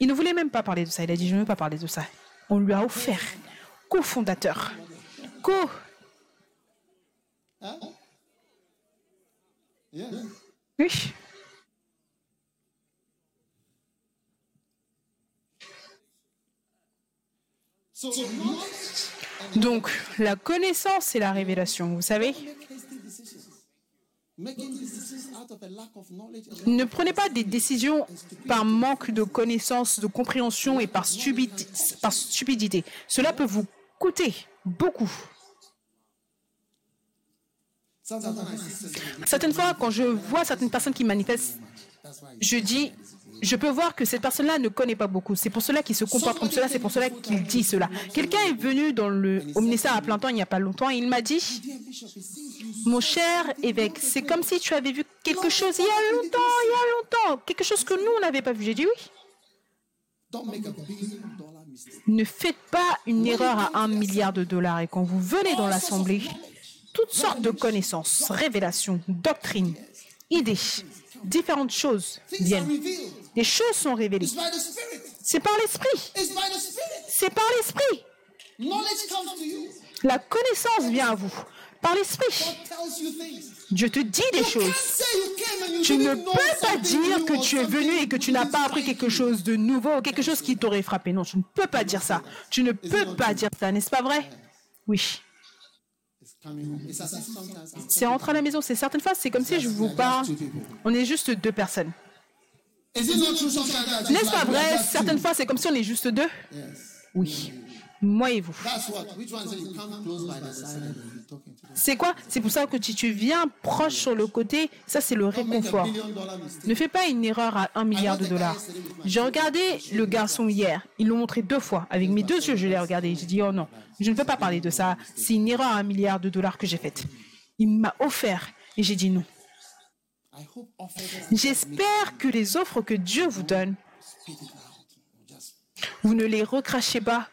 Il ne voulait même pas parler de ça. Il a dit je ne veux pas parler de ça. On lui a offert cofondateur. Oui. Donc, la connaissance et la révélation, vous savez, ne prenez pas des décisions par manque de connaissance, de compréhension et par stupidité. Cela peut vous coûter beaucoup. Certaines fois, quand je vois certaines personnes qui manifestent, je dis, je peux voir que cette personne-là ne connaît pas beaucoup. C'est pour cela qu'il se comporte comme cela, c'est pour cela qu'il dit cela. Quelqu'un est venu dans le Omnissa à plein temps il n'y a pas longtemps et il m'a dit, mon cher évêque, c'est comme si tu avais vu quelque chose il y a longtemps, il y a longtemps, quelque chose que nous, on pas vu. J'ai dit oui. Ne faites pas une erreur à un milliard de dollars. Et quand vous venez dans l'Assemblée, toutes sortes de connaissances, révélations, doctrines, idées, différentes choses viennent. Les choses sont révélées. C'est par l'Esprit. C'est par l'Esprit. La connaissance vient à vous. Par l'Esprit. Dieu te dit des choses. Tu ne peux pas dire que tu es venu et que tu n'as pas appris quelque chose de nouveau, quelque chose qui t'aurait frappé. Non, tu ne peux pas dire ça. Tu ne peux pas dire ça, n'est-ce pas vrai? Oui. C'est rentrer à la maison. C'est certaines fois, c'est comme si je vous parle. On est juste deux personnes. N'est-ce pas vrai? Certaines fois, c'est comme si on est juste deux. Oui. Moi et vous. C'est quoi? C'est pour ça que si tu viens proche sur le côté, ça c'est le réconfort. Ne fais pas une erreur à un milliard de dollars. J'ai regardé le garçon hier. Ils l'ont montré deux fois. Avec mes deux yeux, je l'ai regardé. J'ai dit, oh non, je ne veux pas parler de ça. C'est une erreur à un milliard de dollars que j'ai faite. Il m'a offert et j'ai dit non. J'espère que les offres que Dieu vous donne, vous ne les recrachez pas.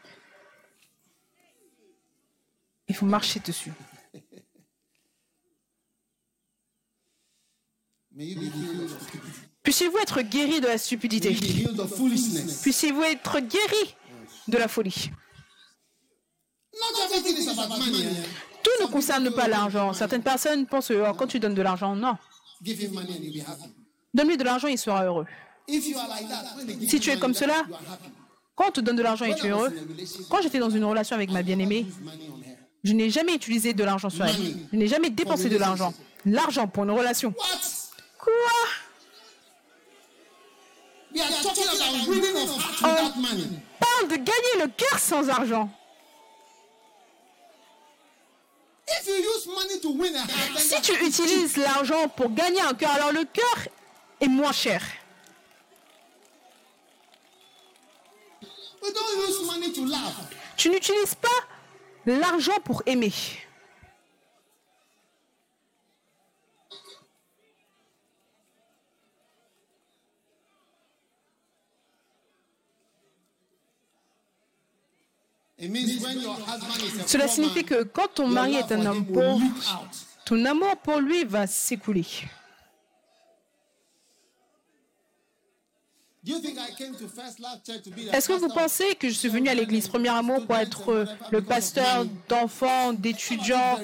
Il faut marcher dessus. Puissiez-vous être guéri de la stupidité. Puissiez-vous être guéri de la folie. Tout ne concerne pas l'argent. Certaines personnes pensent que oh, quand tu donnes de l'argent, non. Donne-lui de l'argent, il sera heureux. Si tu es comme cela, quand on te donne de l'argent et tu es heureux, quand j'étais dans une relation avec ma bien-aimée, je n'ai jamais utilisé de l'argent sur elle. Je n'ai jamais dépensé de l'argent. L'argent pour une relation. Quoi? On parle de gagner le cœur sans argent. Si tu utilises l'argent pour gagner un cœur, alors le cœur est moins cher. Tu n'utilises pas l'argent pour aimer. Cela signifie que quand ton mari est un homme pauvre, ton amour pour lui va s'écouler. Est-ce que vous pensez que je suis venu à l'église Premier Amour pour être le pasteur d'enfants, d'étudiants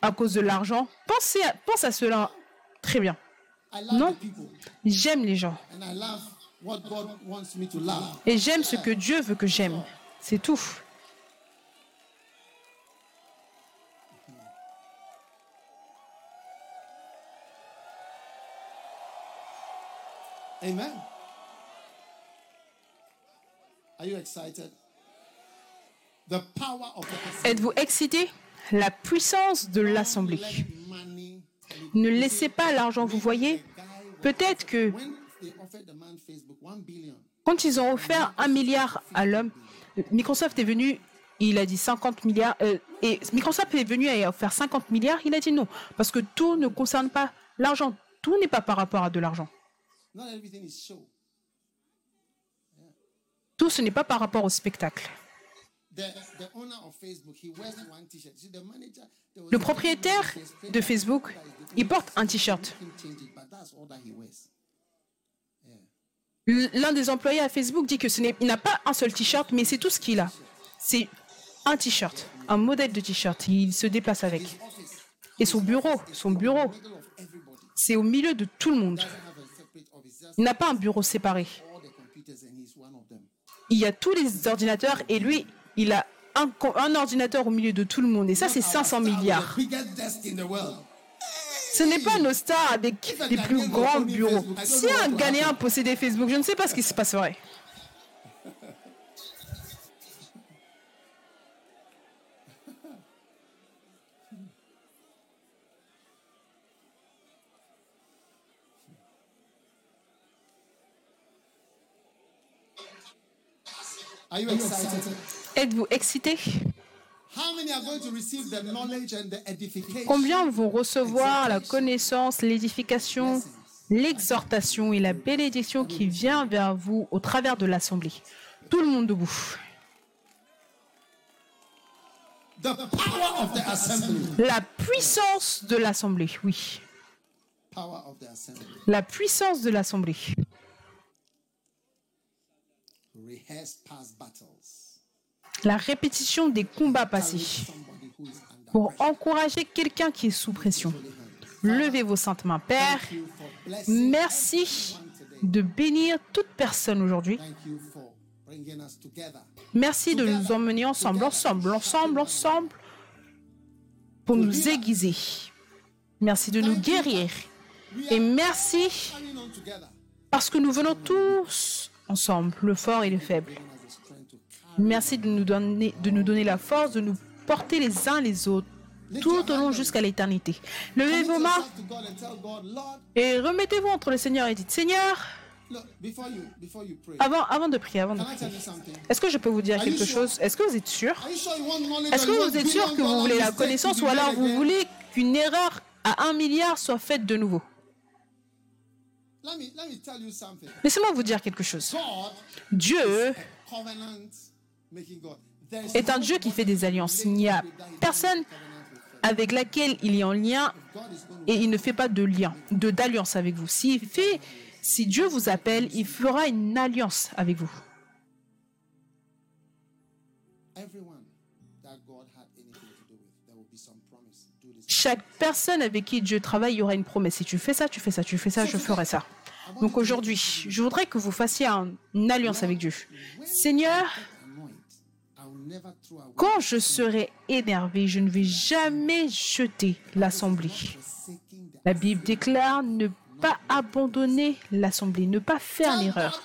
à cause de l'argent? Pensez pense à cela très bien. Non, j'aime les gens. Et j'aime ce que Dieu veut que j'aime. C'est tout. Amen. Are you excited? The power of the Êtes-vous excité? La puissance de l'Assemblée. Ne laissez pas l'argent vous voyez. Peut-être que quand ils ont offert un milliard à l'homme, Microsoft est venu, il a dit 50 milliards, euh, et Microsoft est venu et a offert 50 milliards, il a dit non, parce que tout ne concerne pas l'argent, tout n'est pas par rapport à de l'argent. Tout ce n'est pas par rapport au spectacle. Le propriétaire de Facebook, il porte un t-shirt. L'un des employés à Facebook dit que ce n'est, il n'a pas un seul t-shirt, mais c'est tout ce qu'il a. C'est un t-shirt, un modèle de t-shirt. Il se déplace avec. Et son bureau, son bureau, c'est au milieu de tout le monde. Il n'a pas un bureau séparé. Il y a tous les ordinateurs et lui, il a un, un ordinateur au milieu de tout le monde. Et ça, c'est 500 milliards. Ce n'est pas nos stars avec les plus grands bureaux. Si un Ghanéen possédait Facebook, je ne sais pas ce qui se passerait. Êtes-vous excité? Combien vont recevoir la connaissance, l'édification, l'exhortation et la bénédiction qui vient vers vous au travers de l'assemblée? Tout le monde debout. La puissance de l'assemblée, oui. La puissance de l'assemblée. La répétition des combats passés pour encourager quelqu'un qui est sous pression. Levez vos saintes mains, Père. Merci de bénir toute personne aujourd'hui. Merci de nous emmener ensemble, ensemble, ensemble, ensemble, pour nous aiguiser. Merci de nous guérir. Et merci parce que nous venons tous ensemble, le fort et le faible. Merci de nous donner, de nous donner la force de nous porter les uns les autres tout au long jusqu'à l'éternité. Levez vos mains et remettez-vous entre le Seigneur et dites Seigneur, avant, avant de prier, avant de prier, est-ce que je peux vous dire quelque chose? Est-ce que vous êtes sûr? Est-ce que vous êtes sûr que vous voulez la connaissance ou alors vous voulez qu'une erreur à un milliard soit faite de nouveau? Laissez-moi vous dire quelque chose. Dieu est un Dieu qui fait des alliances. Il n'y a personne avec laquelle il est en lien et il ne fait pas de lien, de d'alliance avec vous. S'il fait, si Dieu vous appelle, il fera une alliance avec vous. Chaque personne avec qui Dieu travaille, il y aura une promesse. Si tu fais ça, tu fais ça, tu fais ça, je ferai ça. Donc aujourd'hui, je voudrais que vous fassiez une alliance avec Dieu. Seigneur, quand je serai énervé, je ne vais jamais jeter l'assemblée. La Bible déclare ne pas abandonner l'assemblée, ne pas faire l'erreur.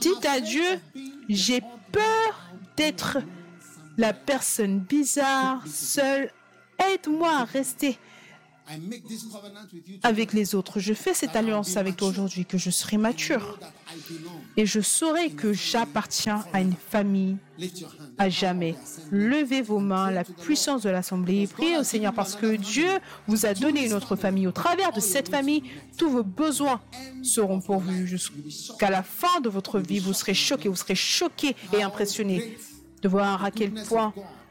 Dites à Dieu, j'ai peur d'être la personne bizarre, seule. Aide-moi à rester avec les autres. Je fais cette alliance avec toi aujourd'hui, que je serai mature. Et je saurai que j'appartiens à une famille à jamais. Levez vos mains, la puissance de l'Assemblée, et priez au Seigneur parce que Dieu vous a donné une autre famille. Au travers de cette famille, tous vos besoins seront pourvus. Jusqu'à la fin de votre vie, vous serez choqués, vous serez choqués et impressionnés de voir à quel point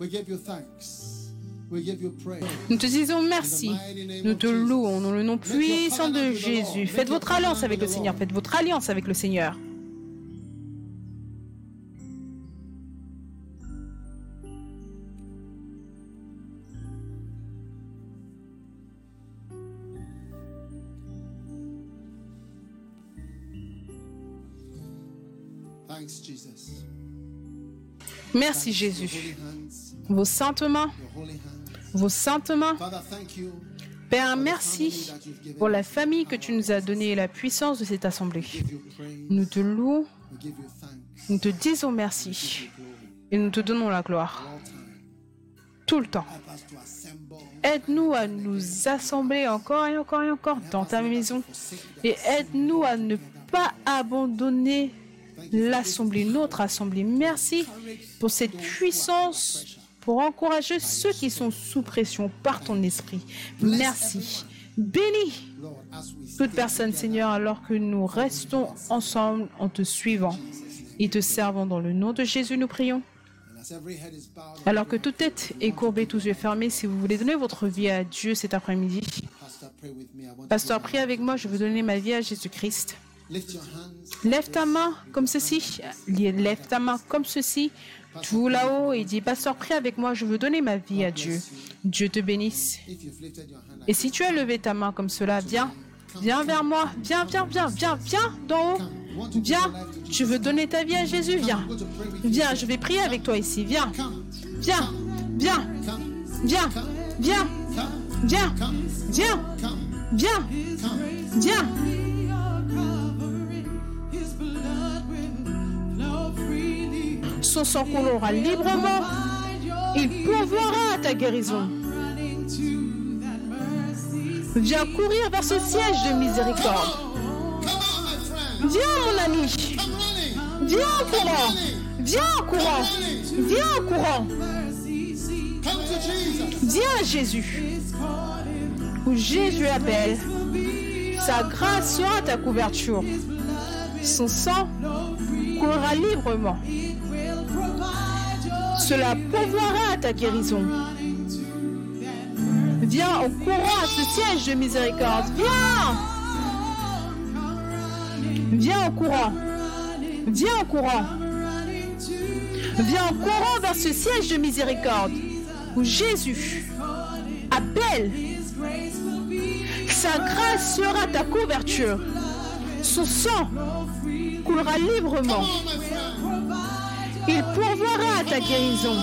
Nous te disons merci. Nous te louons dans le nom puissant de Jésus. Faites votre alliance avec le Seigneur. Faites votre alliance avec le Seigneur. Thanks, Jesus. Merci Jésus. Vos saintes mains, vos saintes mains. Père, merci pour la famille que tu nous as donnée et la puissance de cette assemblée. Nous te louons, nous te disons merci et nous te donnons la gloire tout le temps. Aide-nous à nous assembler encore et encore et encore dans ta maison et aide-nous à ne pas abandonner l'assemblée, notre assemblée. Merci pour cette puissance pour encourager ceux qui sont sous pression par ton esprit. Merci. Bénis toute personne, Seigneur, alors que nous restons ensemble en te suivant et te servant dans le nom de Jésus, nous prions. Alors que toute tête est courbée, tous yeux fermés, si vous voulez donner votre vie à Dieu cet après-midi, Pasteur, prie avec moi, je veux donner ma vie à Jésus-Christ. Lève ta main comme ceci, lève ta main comme ceci, tout là-haut, et dis, Pasteur, prie avec moi, je veux donner ma vie à Dieu. Dieu te bénisse. Et si tu as levé ta main comme cela, viens, viens vers moi, viens, viens, viens, viens, viens d'en haut. Viens, tu veux donner ta vie à Jésus, viens. Viens, je vais prier avec toi ici, viens, viens, viens, viens, viens, viens, viens, viens, come. viens. Son sang coulera librement. Il pourvoira ta guérison. Viens courir vers ce siège de miséricorde. Viens, mon ami. Viens en courant. Viens en courant. Viens en courant. Viens à Jésus. Où Jésus appelle. Sa grâce sera ta couverture. Son sang librement. Cela pourvoira à ta guérison. Viens en courant à ce siège de miséricorde. Viens Viens en courant. Viens en courant. Viens en courant vers ce siège de miséricorde où Jésus appelle. Sa grâce sera ta couverture. Son sang coulera librement. Il pourvoira à ta guérison.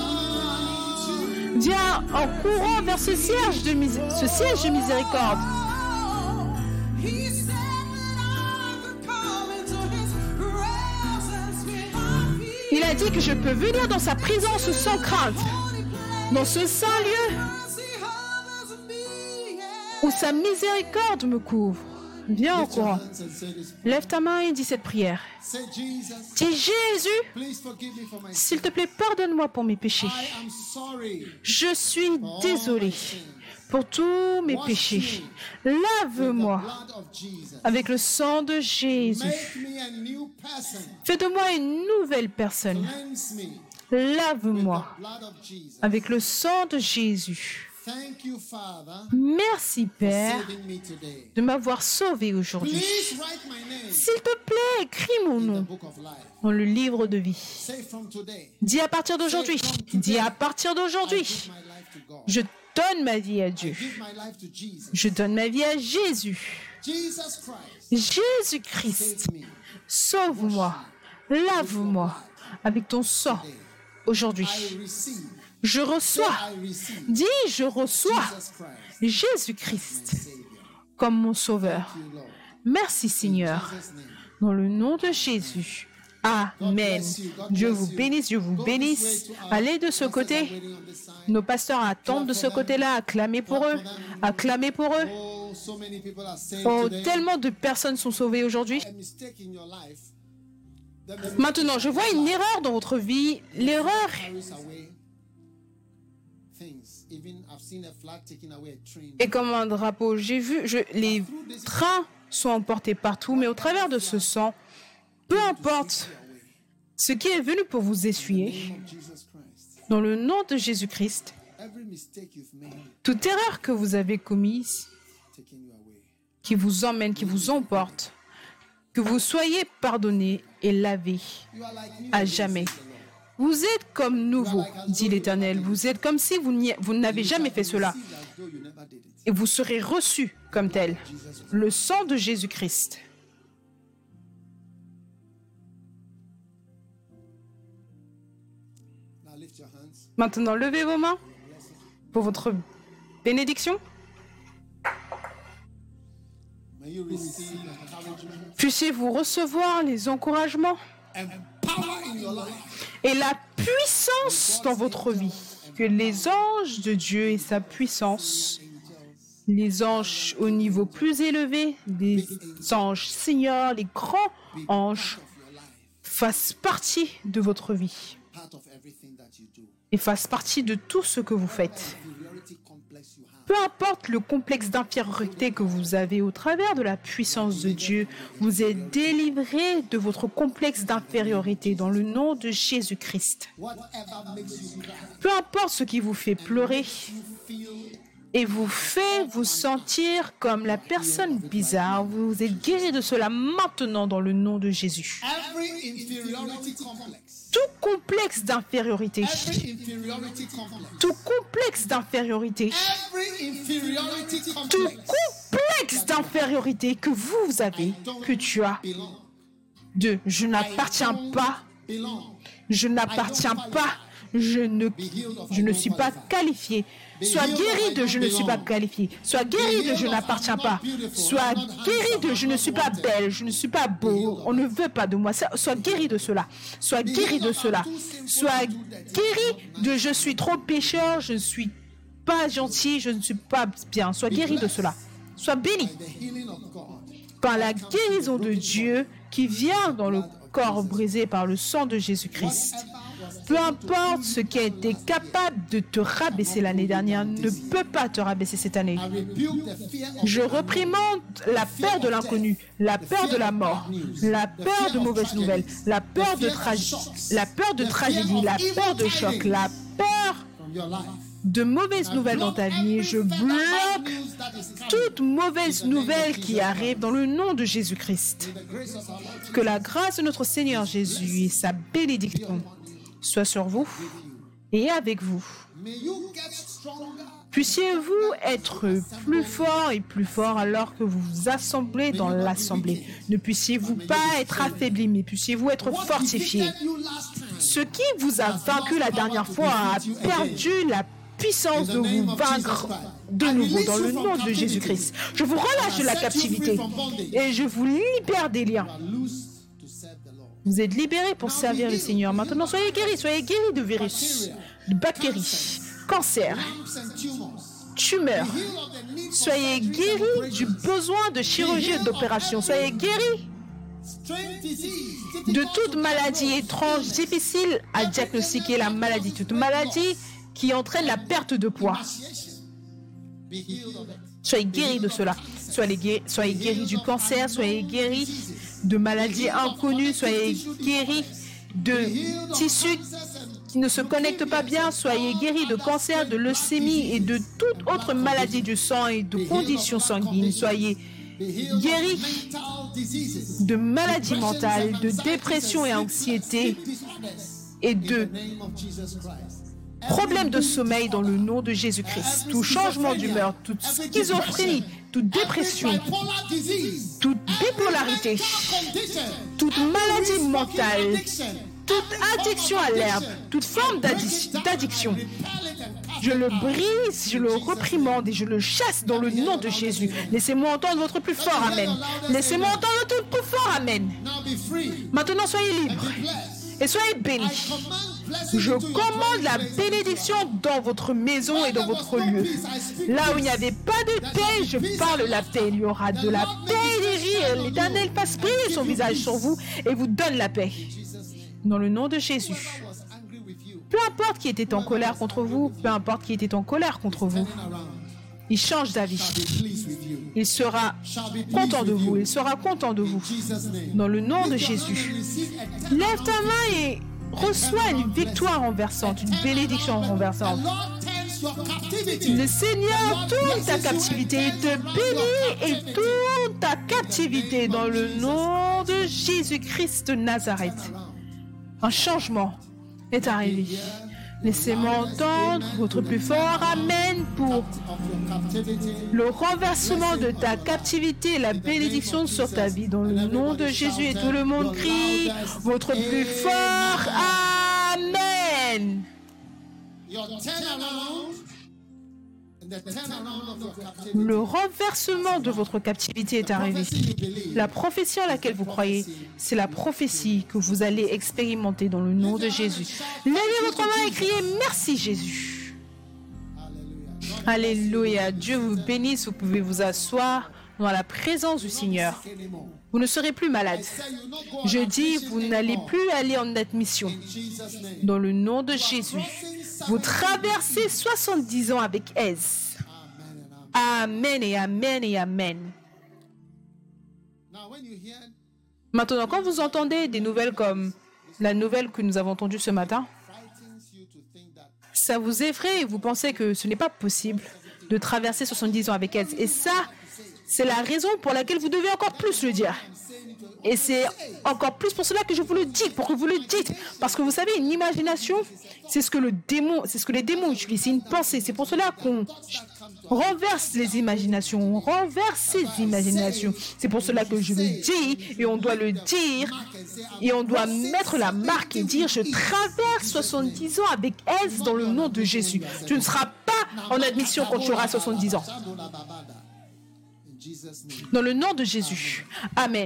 Viens en courant vers ce siège de, mis- ce siège de miséricorde. Il a dit que je peux venir dans sa présence sans crainte, dans ce saint lieu où sa miséricorde me couvre. Viens your courant. Lève ta main et dis cette prière. Dis Jésus, s'il te plaît, pardonne-moi pour mes péchés. Je suis désolé pour tous mes péchés. Lave-moi avec le sang de Jésus. Fais de moi une nouvelle personne. Lave-moi avec le sang de Jésus. Merci Père de m'avoir sauvé aujourd'hui. S'il te plaît, écris mon nom dans le livre de vie. Dis à partir d'aujourd'hui. Dis à partir d'aujourd'hui. Je donne ma vie à Dieu. Je donne ma vie à Jésus. Jésus-Christ, sauve-moi, lave-moi avec ton sang aujourd'hui. Je reçois, dis je reçois Jésus-Christ comme mon sauveur. Merci Seigneur. Dans le nom de Jésus. Amen. Dieu vous bénisse, Dieu vous bénisse. Allez de ce côté. Nos pasteurs attendent de ce côté-là. Acclamez pour eux. Acclamez pour eux. Oh, tellement de personnes sont sauvées aujourd'hui. Maintenant, je vois une erreur dans votre vie. L'erreur. Est comme un drapeau. J'ai vu, je, les trains sont emportés partout, mais au travers de ce sang, peu importe ce qui est venu pour vous essuyer, dans le nom de Jésus-Christ, toute erreur que vous avez commise, qui vous emmène, qui vous emporte, que vous soyez pardonné et lavé à jamais. Vous êtes comme nouveau, dit l'Éternel. Vous êtes comme si vous n'avez jamais fait cela. Et vous serez reçu comme tel. Le sang de Jésus-Christ. Maintenant, levez vos mains pour votre bénédiction. Puissiez-vous recevoir les encouragements et la puissance dans votre vie. Que les anges de Dieu et sa puissance, les anges au niveau plus élevé, les anges seigneurs, les grands anges, fassent partie de votre vie et fassent partie de tout ce que vous faites. Peu importe le complexe d'infériorité que vous avez au travers de la puissance de Dieu, vous êtes délivré de votre complexe d'infériorité dans le nom de Jésus-Christ. Peu importe ce qui vous fait pleurer et vous fait vous sentir comme la personne bizarre, vous êtes guéri de cela maintenant dans le nom de Jésus tout complexe d'infériorité, tout complexe d'infériorité, tout complexe d'infériorité que vous avez, que tu as, de je n'appartiens pas, je n'appartiens pas, je ne, je ne suis pas qualifié, Sois guéri de je ne suis pas qualifié. Sois guéri de je n'appartiens pas. Sois guéri de je ne suis pas belle, je ne suis pas beau. On ne veut pas de moi. Sois guéri de cela. Sois guéri de cela. Sois guéri de je suis trop pécheur, je ne suis pas gentil, je ne suis pas bien. Sois guéri de cela. Sois béni par la guérison de Dieu qui vient dans le corps brisé par le sang de Jésus-Christ. Peu importe ce qui a été capable de te rabaisser l'année dernière ne peut pas te rabaisser cette année. Je reprimande la peur de l'inconnu, la peur de la mort, la peur de mauvaises nouvelles, la peur de, la peur de tragédie, la peur de choc, la peur de mauvaises nouvelles dans ta vie. Je bloque toute mauvaise nouvelle qui arrive dans le nom de Jésus-Christ. Que la grâce de notre Seigneur Jésus et sa bénédiction soit sur vous et avec vous. Puissiez-vous être plus fort et plus fort alors que vous vous assemblez dans l'assemblée. Ne puissiez-vous pas être affaibli, mais puissiez-vous être fortifié. Ce qui vous a vaincu la dernière fois a perdu la puissance de vous vaincre de nouveau dans le nom de Jésus-Christ. Je vous relâche de la captivité et je vous libère des liens. Vous êtes libérés pour servir le Seigneur. Maintenant, soyez guéris. Soyez guéris de virus, de bactéries, cancer, tumeurs. Soyez guéris du besoin de chirurgie et d'opération. Soyez guéris de toute maladie étrange, difficile à diagnostiquer la maladie. Toute maladie qui entraîne la perte de poids. Soyez guéris de cela. Soyez guéris, soyez guéris du cancer, soyez guéris de maladies inconnues, soyez guéris de tissus qui ne se connectent pas bien, soyez guéris de cancer, de leucémie et de toute autre maladie du sang et de conditions sanguines. Soyez guéris de maladies mentales, de dépression et anxiété et de problème de sommeil dans le nom de Jésus-Christ. Tout changement d'humeur, toute schizophrénie, toute dépression, toute bipolarité, toute maladie mentale, toute addiction à l'herbe, toute forme d'addiction. Je le brise, je le reprimande et je le chasse dans le nom de Jésus. Laissez-moi entendre votre plus fort Amen. Laissez-moi entendre votre plus fort Amen. Maintenant, soyez libres et soyez bénis. Je commande la bénédiction dans votre maison et dans votre lieu. Là où il n'y avait pas de paix, je parle la paix. Il y aura de la paix et L'Éternel passe briller son visage sur vous et vous donne la paix. Dans le nom de Jésus. Peu importe qui était en colère contre vous, peu importe qui était en colère contre vous, il change d'avis. Il sera content de vous. Il sera content de vous. Dans le nom de Jésus. Lève ta main et reçois une victoire renversante, une bénédiction renversante. Le Seigneur tourne ta captivité et te bénit et tourne ta captivité dans le nom de Jésus-Christ de Nazareth. Un changement est arrivé. Laissez-moi entendre votre plus fort Amen pour le renversement de ta captivité et la bénédiction sur ta vie. Dans le nom de Jésus et tout le monde crie votre plus fort Amen. Le renversement de votre captivité est arrivé. La prophétie en laquelle vous croyez, c'est la prophétie que vous allez expérimenter dans le nom de Jésus. Levez votre main et criez merci Jésus. Alléluia. Dieu vous bénisse. Vous pouvez vous asseoir dans la présence du Seigneur. Vous ne serez plus malade. Je dis, vous n'allez plus aller en admission. Dans le nom de Jésus. Vous traversez 70 ans avec aise. Amen et Amen et Amen. Maintenant, quand vous entendez des nouvelles comme la nouvelle que nous avons entendue ce matin, ça vous effraie et vous pensez que ce n'est pas possible de traverser 70 ans avec aise. Et ça, c'est la raison pour laquelle vous devez encore plus le dire. Et c'est encore plus pour cela que je vous le dis, pour que vous le dites. Parce que vous savez, une imagination, c'est ce que le démon, c'est ce que les démons utilisent, c'est une pensée. C'est pour cela qu'on renverse les imaginations, on renverse ces imaginations. C'est pour cela que je le dis et on doit le dire et on doit mettre la marque et dire je traverse 70 ans avec aise dans le nom de Jésus. Tu ne seras pas en admission quand tu auras 70 ans. Dans le nom de Jésus. Amen.